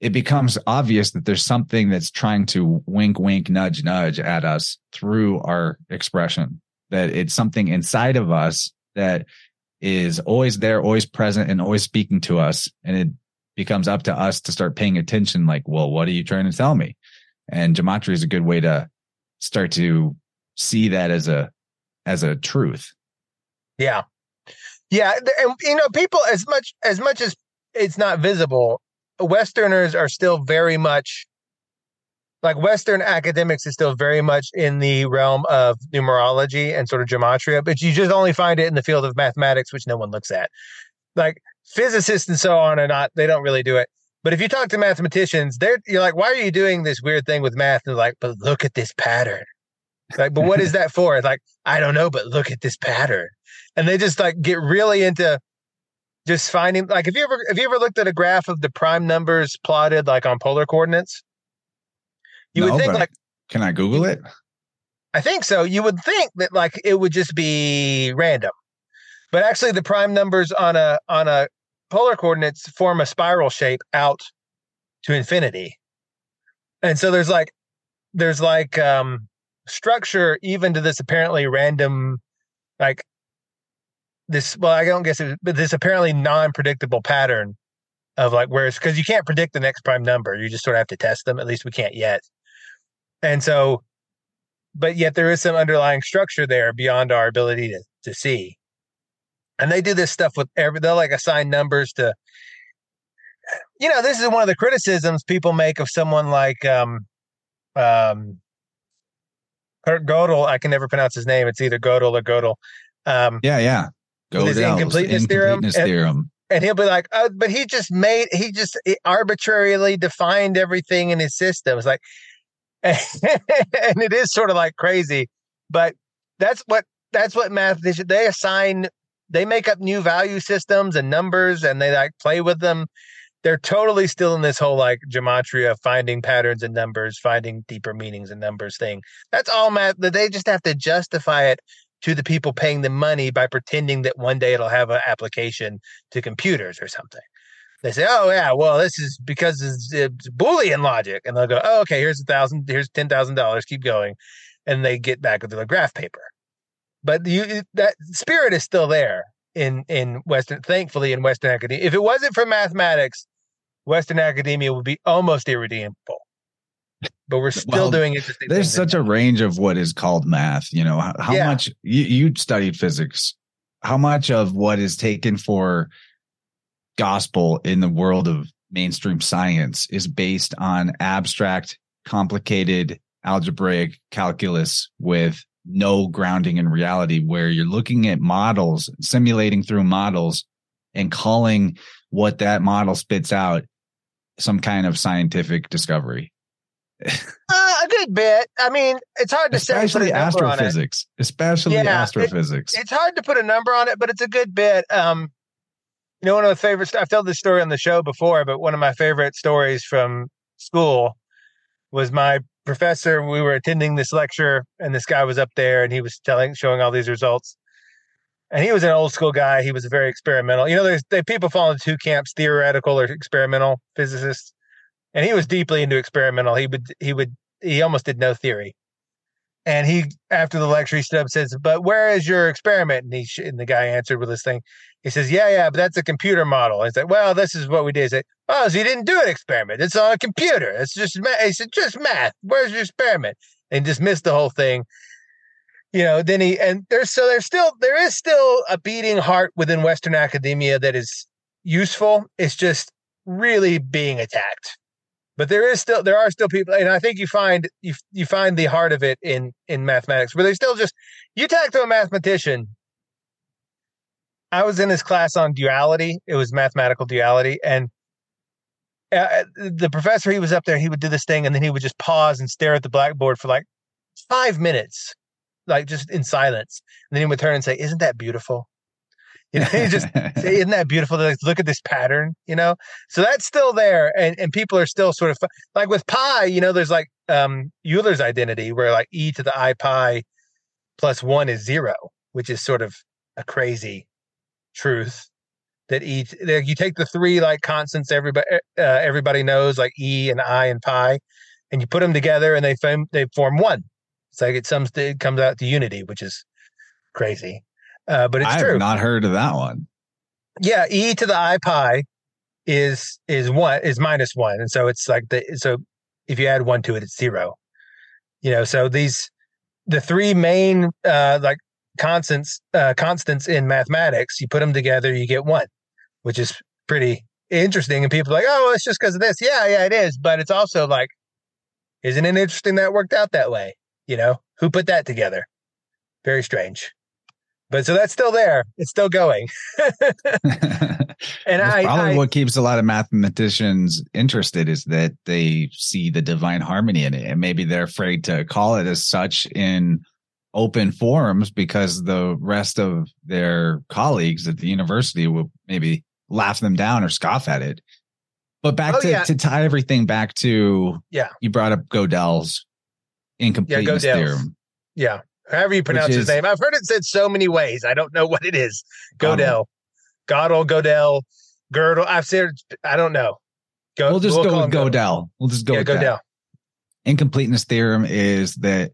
it becomes obvious that there's something that's trying to wink wink nudge nudge at us through our expression that it's something inside of us that is always there always present and always speaking to us and it becomes up to us to start paying attention like well what are you trying to tell me and gematria is a good way to start to see that as a as a truth. Yeah. Yeah, and you know, people as much as much as it's not visible, Westerners are still very much like Western academics is still very much in the realm of numerology and sort of gematria, but you just only find it in the field of mathematics, which no one looks at. Like physicists and so on are not, they don't really do it. But if you talk to mathematicians, they're you're like, why are you doing this weird thing with math? And like, but look at this pattern. Like, but what is that for? It's like, I don't know, but look at this pattern. And they just like get really into just finding like if you ever have you ever looked at a graph of the prime numbers plotted like on polar coordinates? You no, would think like can I Google it? I think so. You would think that like it would just be random. But actually the prime numbers on a on a polar coordinates form a spiral shape out to infinity. And so there's like there's like um structure even to this apparently random like this well i don't guess it but this apparently non-predictable pattern of like where it's because you can't predict the next prime number you just sort of have to test them at least we can't yet and so but yet there is some underlying structure there beyond our ability to, to see and they do this stuff with every they'll like assign numbers to you know this is one of the criticisms people make of someone like um um Kurt Gödel, I can never pronounce his name. It's either Gödel or Gödel. Um, yeah, yeah. Gödel's incompleteness, incompleteness theorem. theorem. And, and, he'll be like, oh, but he just made, he just arbitrarily defined everything in his system. It's like, and it is sort of like crazy, but that's what, that's what mathematicians, they assign, they make up new value systems and numbers and they like play with them they're totally still in this whole like gematria, finding patterns in numbers, finding deeper meanings in numbers thing. That's all math. They just have to justify it to the people paying the money by pretending that one day it'll have an application to computers or something. They say, "Oh yeah, well this is because it's, it's uh, Boolean logic," and they'll go, "Oh okay, here's a thousand, here's ten thousand dollars, keep going," and they get back with the graph paper. But you, that spirit is still there in in Western, thankfully in Western academia. If it wasn't for mathematics, Western academia would be almost irredeemable. But we're still well, doing interesting. There's such a range of what is called math. You know, how, how yeah. much you, you studied physics. How much of what is taken for gospel in the world of mainstream science is based on abstract, complicated algebraic calculus with no grounding in reality, where you're looking at models, simulating through models, and calling what that model spits out some kind of scientific discovery. uh, a good bit. I mean, it's hard to say especially say. astrophysics, especially yeah, astrophysics. It, it's hard to put a number on it, but it's a good bit. Um, you know, one of the favorites. I've told this story on the show before, but one of my favorite stories from school was my professor. We were attending this lecture, and this guy was up there, and he was telling, showing all these results. And he was an old school guy. He was very experimental. You know, there's they, people fall into two camps: theoretical or experimental physicists. And he was deeply into experimental. He would he would he almost did no theory. And he, after the lecture, he stood up and says, "But where is your experiment?" And he and the guy answered with this thing. He says, "Yeah, yeah, but that's a computer model." He's like, "Well, this is what we did." He's like, "Oh, so you didn't do an experiment? It's on a computer. It's just math." He said, "Just math. Where's your experiment?" And dismissed the whole thing. You know, then he and there's so there's still there is still a beating heart within Western academia that is useful. It's just really being attacked but there is still there are still people and i think you find you you find the heart of it in in mathematics where they still just you talk to a mathematician i was in this class on duality. It was mathematical duality. And uh, the professor he was up there he would do this thing and then he would just pause and stare at the blackboard for like five minutes like just in silence. And then he would turn and say isn't that beautiful? You know, you just isn't that beautiful to like, look at this pattern, you know? So that's still there and, and people are still sort of like with pi, you know, there's like um Euler's identity where like e to the i pi plus one is zero, which is sort of a crazy truth that e you take the three like constants everybody uh, everybody knows like e and i and pi and you put them together and they form they form one. It's like it sums it comes out to unity, which is crazy. Uh, but it's I true. have not heard of that one. Yeah, e to the i pi is is one is minus one, and so it's like the so if you add one to it, it's zero. You know, so these the three main uh, like constants uh, constants in mathematics, you put them together, you get one, which is pretty interesting. And people are like, oh, it's just because of this. Yeah, yeah, it is. But it's also like, isn't it interesting that worked out that way? You know, who put that together? Very strange but so that's still there. It's still going. and I probably I, what keeps a lot of mathematicians interested is that they see the divine harmony in it, and maybe they're afraid to call it as such in open forums because the rest of their colleagues at the university will maybe laugh them down or scoff at it. But back oh, to, yeah. to tie everything back to yeah, you brought up Gödel's incompleteness yeah, theorem. Yeah however you pronounce his name. I've heard it said so many ways. I don't know what it is. Gödel, Gödel, Gödel, Girdle. I've said I don't know. Go, we'll just we'll go with Gödel. We'll just go yeah, with. That. Incompleteness theorem is that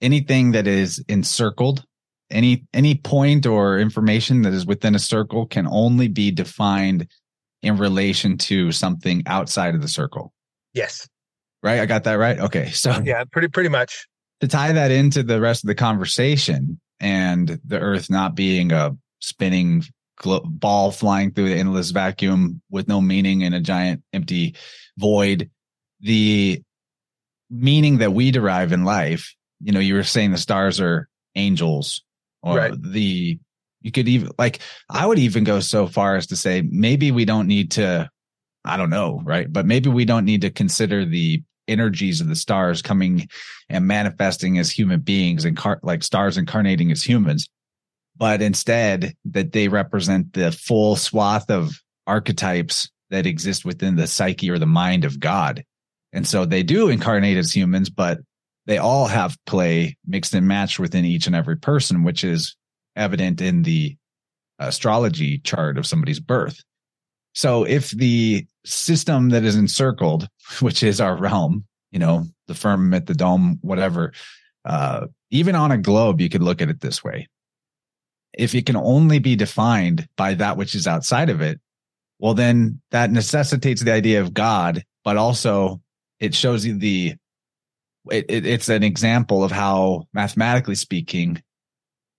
anything that is encircled, any any point or information that is within a circle can only be defined in relation to something outside of the circle. Yes. Right? I got that right? Okay. So Yeah, pretty pretty much to tie that into the rest of the conversation and the earth not being a spinning ball flying through the endless vacuum with no meaning in a giant empty void the meaning that we derive in life you know you were saying the stars are angels or right. the you could even like i would even go so far as to say maybe we don't need to i don't know right but maybe we don't need to consider the energies of the stars coming and manifesting as human beings and car- like stars incarnating as humans, but instead that they represent the full swath of archetypes that exist within the psyche or the mind of God. And so they do incarnate as humans, but they all have play mixed and matched within each and every person, which is evident in the astrology chart of somebody's birth. So if the system that is encircled, which is our realm, you know, the firmament, the dome, whatever, uh, even on a globe, you could look at it this way. If it can only be defined by that which is outside of it, well, then that necessitates the idea of God, but also it shows you the, it, it, it's an example of how mathematically speaking,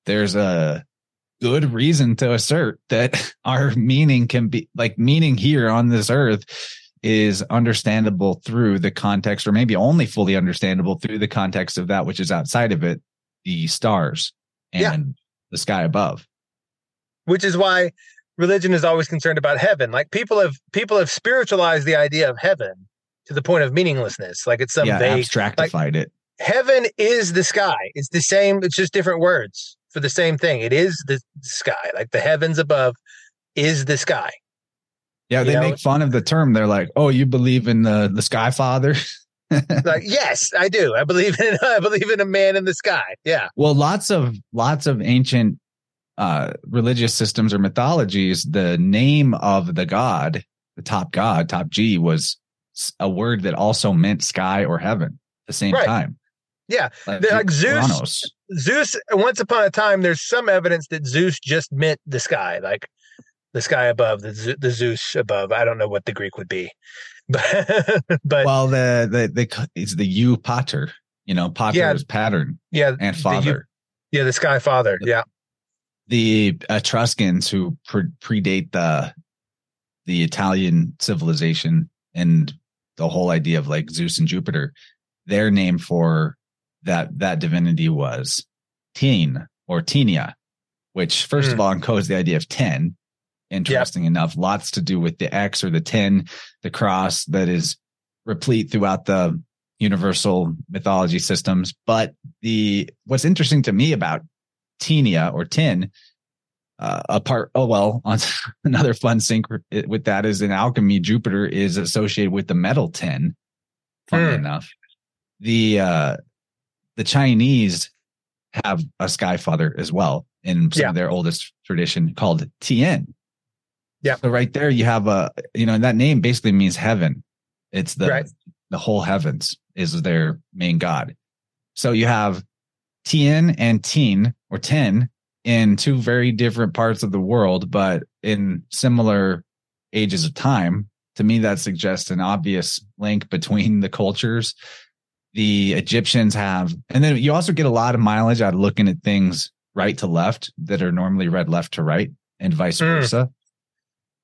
there's a good reason to assert that our meaning can be like meaning here on this earth is understandable through the context or maybe only fully understandable through the context of that which is outside of it the stars and yeah. the sky above. Which is why religion is always concerned about heaven. Like people have people have spiritualized the idea of heaven to the point of meaninglessness like it's some yeah, vague abstractified like, it heaven is the sky it's the same it's just different words for the same thing. It is the sky, like the heavens above is the sky. Yeah, they you know? make fun of the term. They're like, "Oh, you believe in the the Sky Father?" like yes, I do. I believe in I believe in a man in the sky. Yeah. Well, lots of lots of ancient uh religious systems or mythologies, the name of the god, the top god, top G was a word that also meant sky or heaven at the same Right. time. Yeah. Like, The- like Zeus- Uranus. Zeus once upon a time there's some evidence that Zeus just meant the sky, like the sky above, the the Zeus above. I don't know what the Greek would be. But but Well, the the the it's the you pater, you know, pater Yeah. is pattern yeah, and the- father. yeah, the sky father. Yeah. the Etruscans who pre- predate the the Italian civilization and the whole idea of like Zeus and Jupiter, their name for that that divinity was Teen or Tenia, which first of hmm. all encodes the idea of ten. Interesting enough, lots to do with the X or the ten, the cross that is replete throughout the universal mythology systems. But the what's interesting to me about Tenia or tin. Uh, apart, oh well, on another fun sync with that is in alchemy, Jupiter is associated with the metal tin. Funny Hmm. enough, the uh, the Chinese have a sky father as well in some Yeah. of their oldest tradition called Tien. Yeah. So right there, you have a you know and that name basically means heaven. It's the Right. the whole heavens is their main god. So you have Tien and Teen or Ten in two very different parts of the world, but in similar ages of time. To me, that suggests an obvious link between the cultures. The Egyptians have, and then you also get a lot of mileage out of looking at things right to left that are normally read left to right and vice Mm. versa.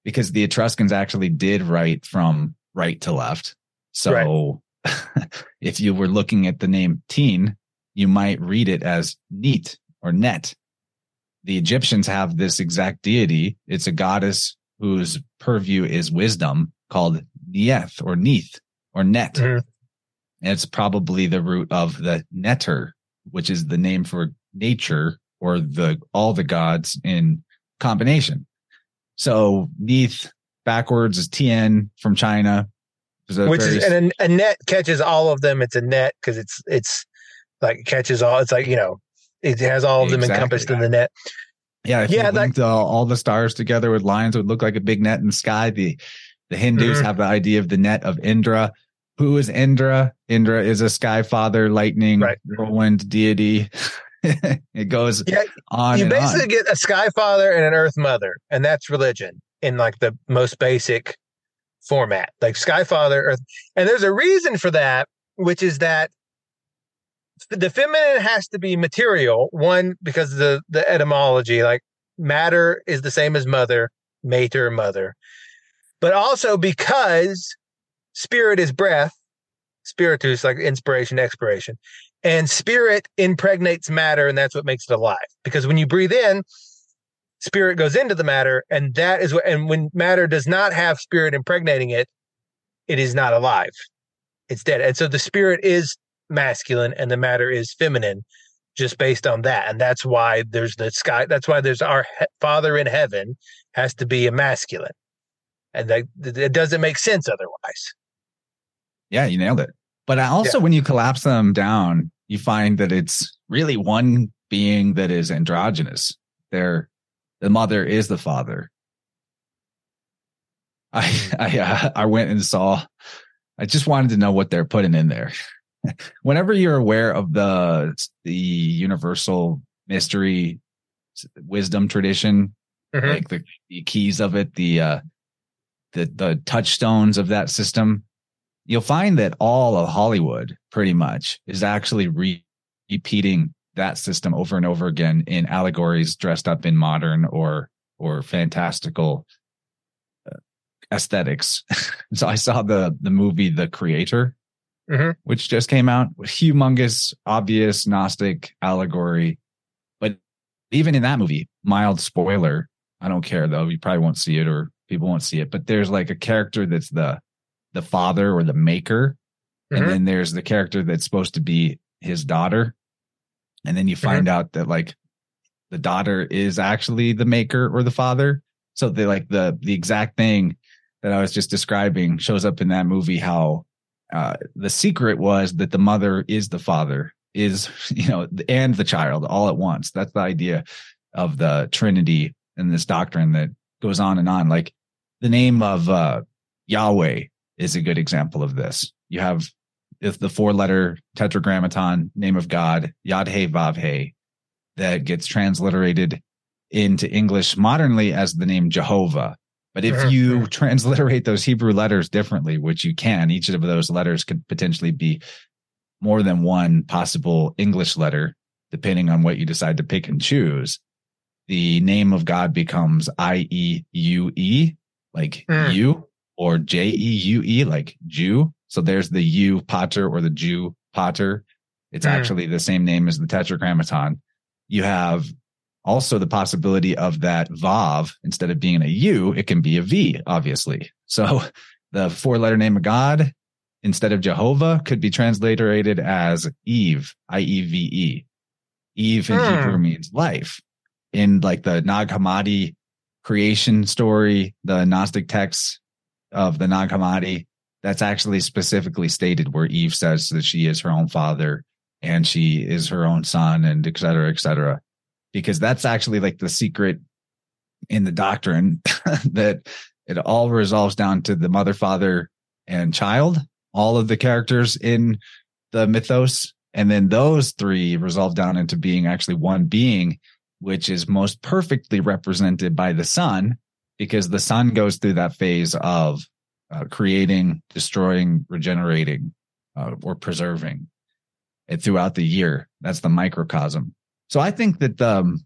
Because the Etruscans actually did write from right to left. So if you were looking at the name teen, you might read it as neat or net. The Egyptians have this exact deity. It's a goddess whose purview is wisdom called Neith or Neith or Net. Mhm. And it's probably the root of the netter, which is the name for nature or the all the gods in combination. So Neith backwards is Tien from China. Which is and a, a net catches all of them. It's a net because it's it's like catches all. It's like you know it has all of them Exactly. encompassed in the net. Yeah, if Yeah, you that- linked all, all the stars together with lines, would look like a big net in the sky. The the Hindus Mhm. have the idea of the net of Indra. Who is Indra? Indra is a sky father, lightning, Right. whirlwind deity. it goes Yeah, on you basically on. get a sky father and an earth mother, and that's religion in like the most basic format. Like sky father, earth, and there's a reason for that, which is that the feminine has to be material. One because the the etymology, like matter is the same as mother, mater, mother, but also because spirit is breath, spiritus like inspiration, expiration and spirit impregnates matter and that's what makes it alive. Because when you breathe in spirit goes into the matter and that is what and when matter does not have spirit impregnating it it is not alive. It's dead. And so the spirit is masculine and the matter is feminine just based on that and that's why there's the sky that's why there's our he- father in heaven has to be a masculine and that it doesn't make sense otherwise Yeah, you nailed it. But I also, when you collapse them down, you find that it's really one being that is androgynous. They're the mother is the father. I I uh, I went and saw. I just wanted to know what they're putting in there. Whenever you're aware of the the universal mystery wisdom tradition, Mhm. like the, the keys of it, the uh the the touchstones of that system, you'll find that all of Hollywood pretty much is actually re- repeating that system over and over again in allegories dressed up in modern or or fantastical uh, aesthetics. so I saw the the movie The Creator, Mhm. which just came out, humongous, obvious Gnostic allegory. But even in that movie, mild spoiler, I don't care though. You probably won't see it or people won't see it. But there's like a character that's the the father or the maker, Mhm. and then there's the character that's supposed to be his daughter, and then you find out that like the daughter is actually the maker or the father. So they like the the exact thing that I was just describing shows up in that movie. How uh, the secret was that the mother is the father, is you know, and the child all at once. That's the idea of the Trinity and this doctrine that goes on and on. Like the name of uh, Yahweh is a good example of this. You have if the four letter tetragrammaton name of God, Yad He Vav that gets transliterated into English modernly as the name Jehovah. But if you transliterate those Hebrew letters differently, which you can, each of those letters could potentially be more than one possible English letter, depending on what you decide to pick and choose. The name of God becomes I E U E, like mm. you, or J E U E, like Jew. So there's the U Potter or the Jew Potter. It's mm. actually the same name as the Tetragrammaton. You have also the possibility of that Vav, instead of being a U, it can be a V, obviously. So the four letter name of God, instead of Jehovah, could be transliterated as Eve, I E V E. Eve in mm. Hebrew means life. In like the Nag Hammadi creation story, the Gnostic texts of the Nag Hammadi, that's actually specifically stated where Eve says that she is her own father and she is her own son and et cetera, et cetera. Because that's actually like the secret in the doctrine that it all resolves down to the mother, father, and child, all of the characters in the mythos. And then those three resolve down into being actually one being, which is most perfectly represented by the sun, because the sun goes through that phase of uh, creating, destroying, regenerating, uh, or preserving it throughout the year. That's the microcosm. So I think that the um,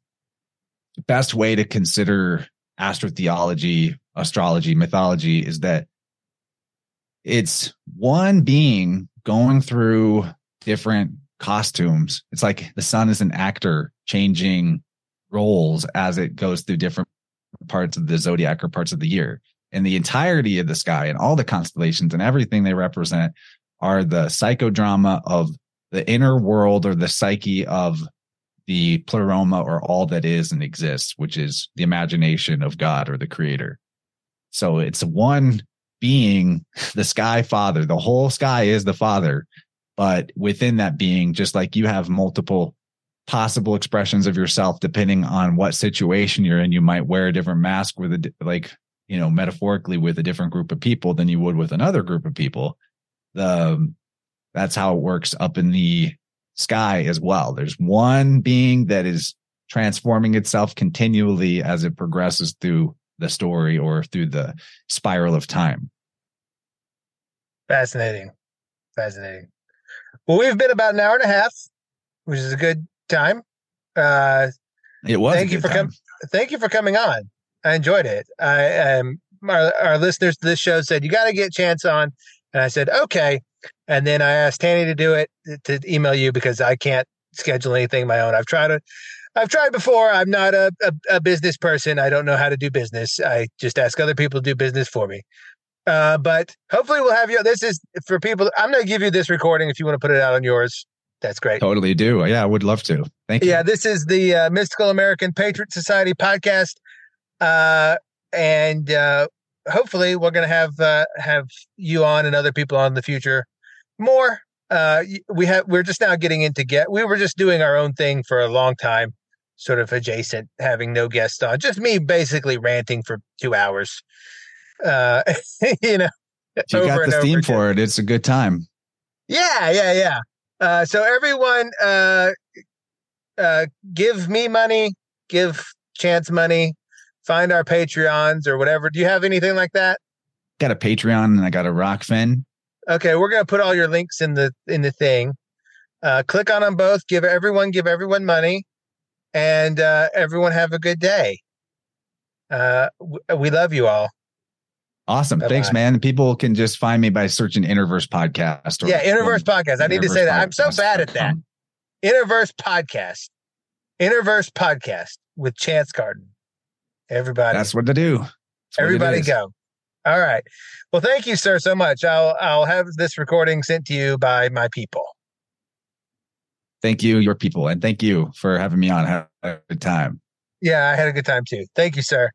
best way to consider astrotheology, astrology, mythology is that it's one being going through different costumes. It's like the sun is an actor changing roles as it goes through different parts of the zodiac or parts of the year and the entirety of the sky and all the constellations and everything they represent are the psychodrama of the inner world or the psyche of the pleroma or all that is and exists, which is the imagination of God or the creator. So it's one being, the sky father. The whole sky is the father. But within that being, just like you have multiple possible expressions of yourself, depending on what situation you're in, you might wear a different mask with a, like you know, metaphorically with a different group of people than you would with another group of people. The that's how it works up in the sky as well. There's one being that is transforming itself continually as it progresses through the story or through the spiral of time. Fascinating. Fascinating. Well, we've been about an hour and a half, which is a good time. Uh, it was. Thank you for coming. Thank you for coming on. I enjoyed it. I um, our, our listeners to this show said you got to get Chance on, and I said okay. And then I asked Tanny to do it to email you because I can't schedule anything of my own. I've tried it. I've tried before. I'm not a, a, a business person. I don't know how to do business. I just ask other people to do business for me. Uh, but hopefully we'll have you. This is for people. I'm going to give you this recording if you want to put it out on yours. That's great. Totally do. Yeah, I would love to. Thank you. Yeah, this is the uh, Mystical American Patriot Society podcast. Uh, and uh, hopefully we're going to have uh, have you on and other people on in the future more. Uh, we have we're just now getting into get. We were just doing our own thing for a long time, sort of adjacent, having no guests on. Just me basically ranting for two hours. Uh, you know, you got the steam for it. It's a good time. Yeah, yeah, yeah. Uh, so everyone, uh, uh, give me money, give Chance money, find our Patreons or whatever. Do you have anything like that? Got a Patreon and I got a Rokfin. Okay, we're gonna put all your links in the in the thing. Uh, click on them both. Give everyone give everyone money, and uh, everyone have a good day. Uh, we love you all. Awesome. Bye-bye. Thanks, man. People can just find me by searching InnerVerse Podcast. Or, yeah, InnerVerse Podcast. I need to say that. I'm so bad at that. InnerVerse Podcast. InnerVerse Podcast with Chance Garton. Everybody. That's what to do. Everybody go. All right. Well, thank you, sir, so much. I'll I'll have this recording sent to you by my people. Thank you, your people, and thank you for having me on. Have a good time. Yeah, I had a good time too. Thank you, sir.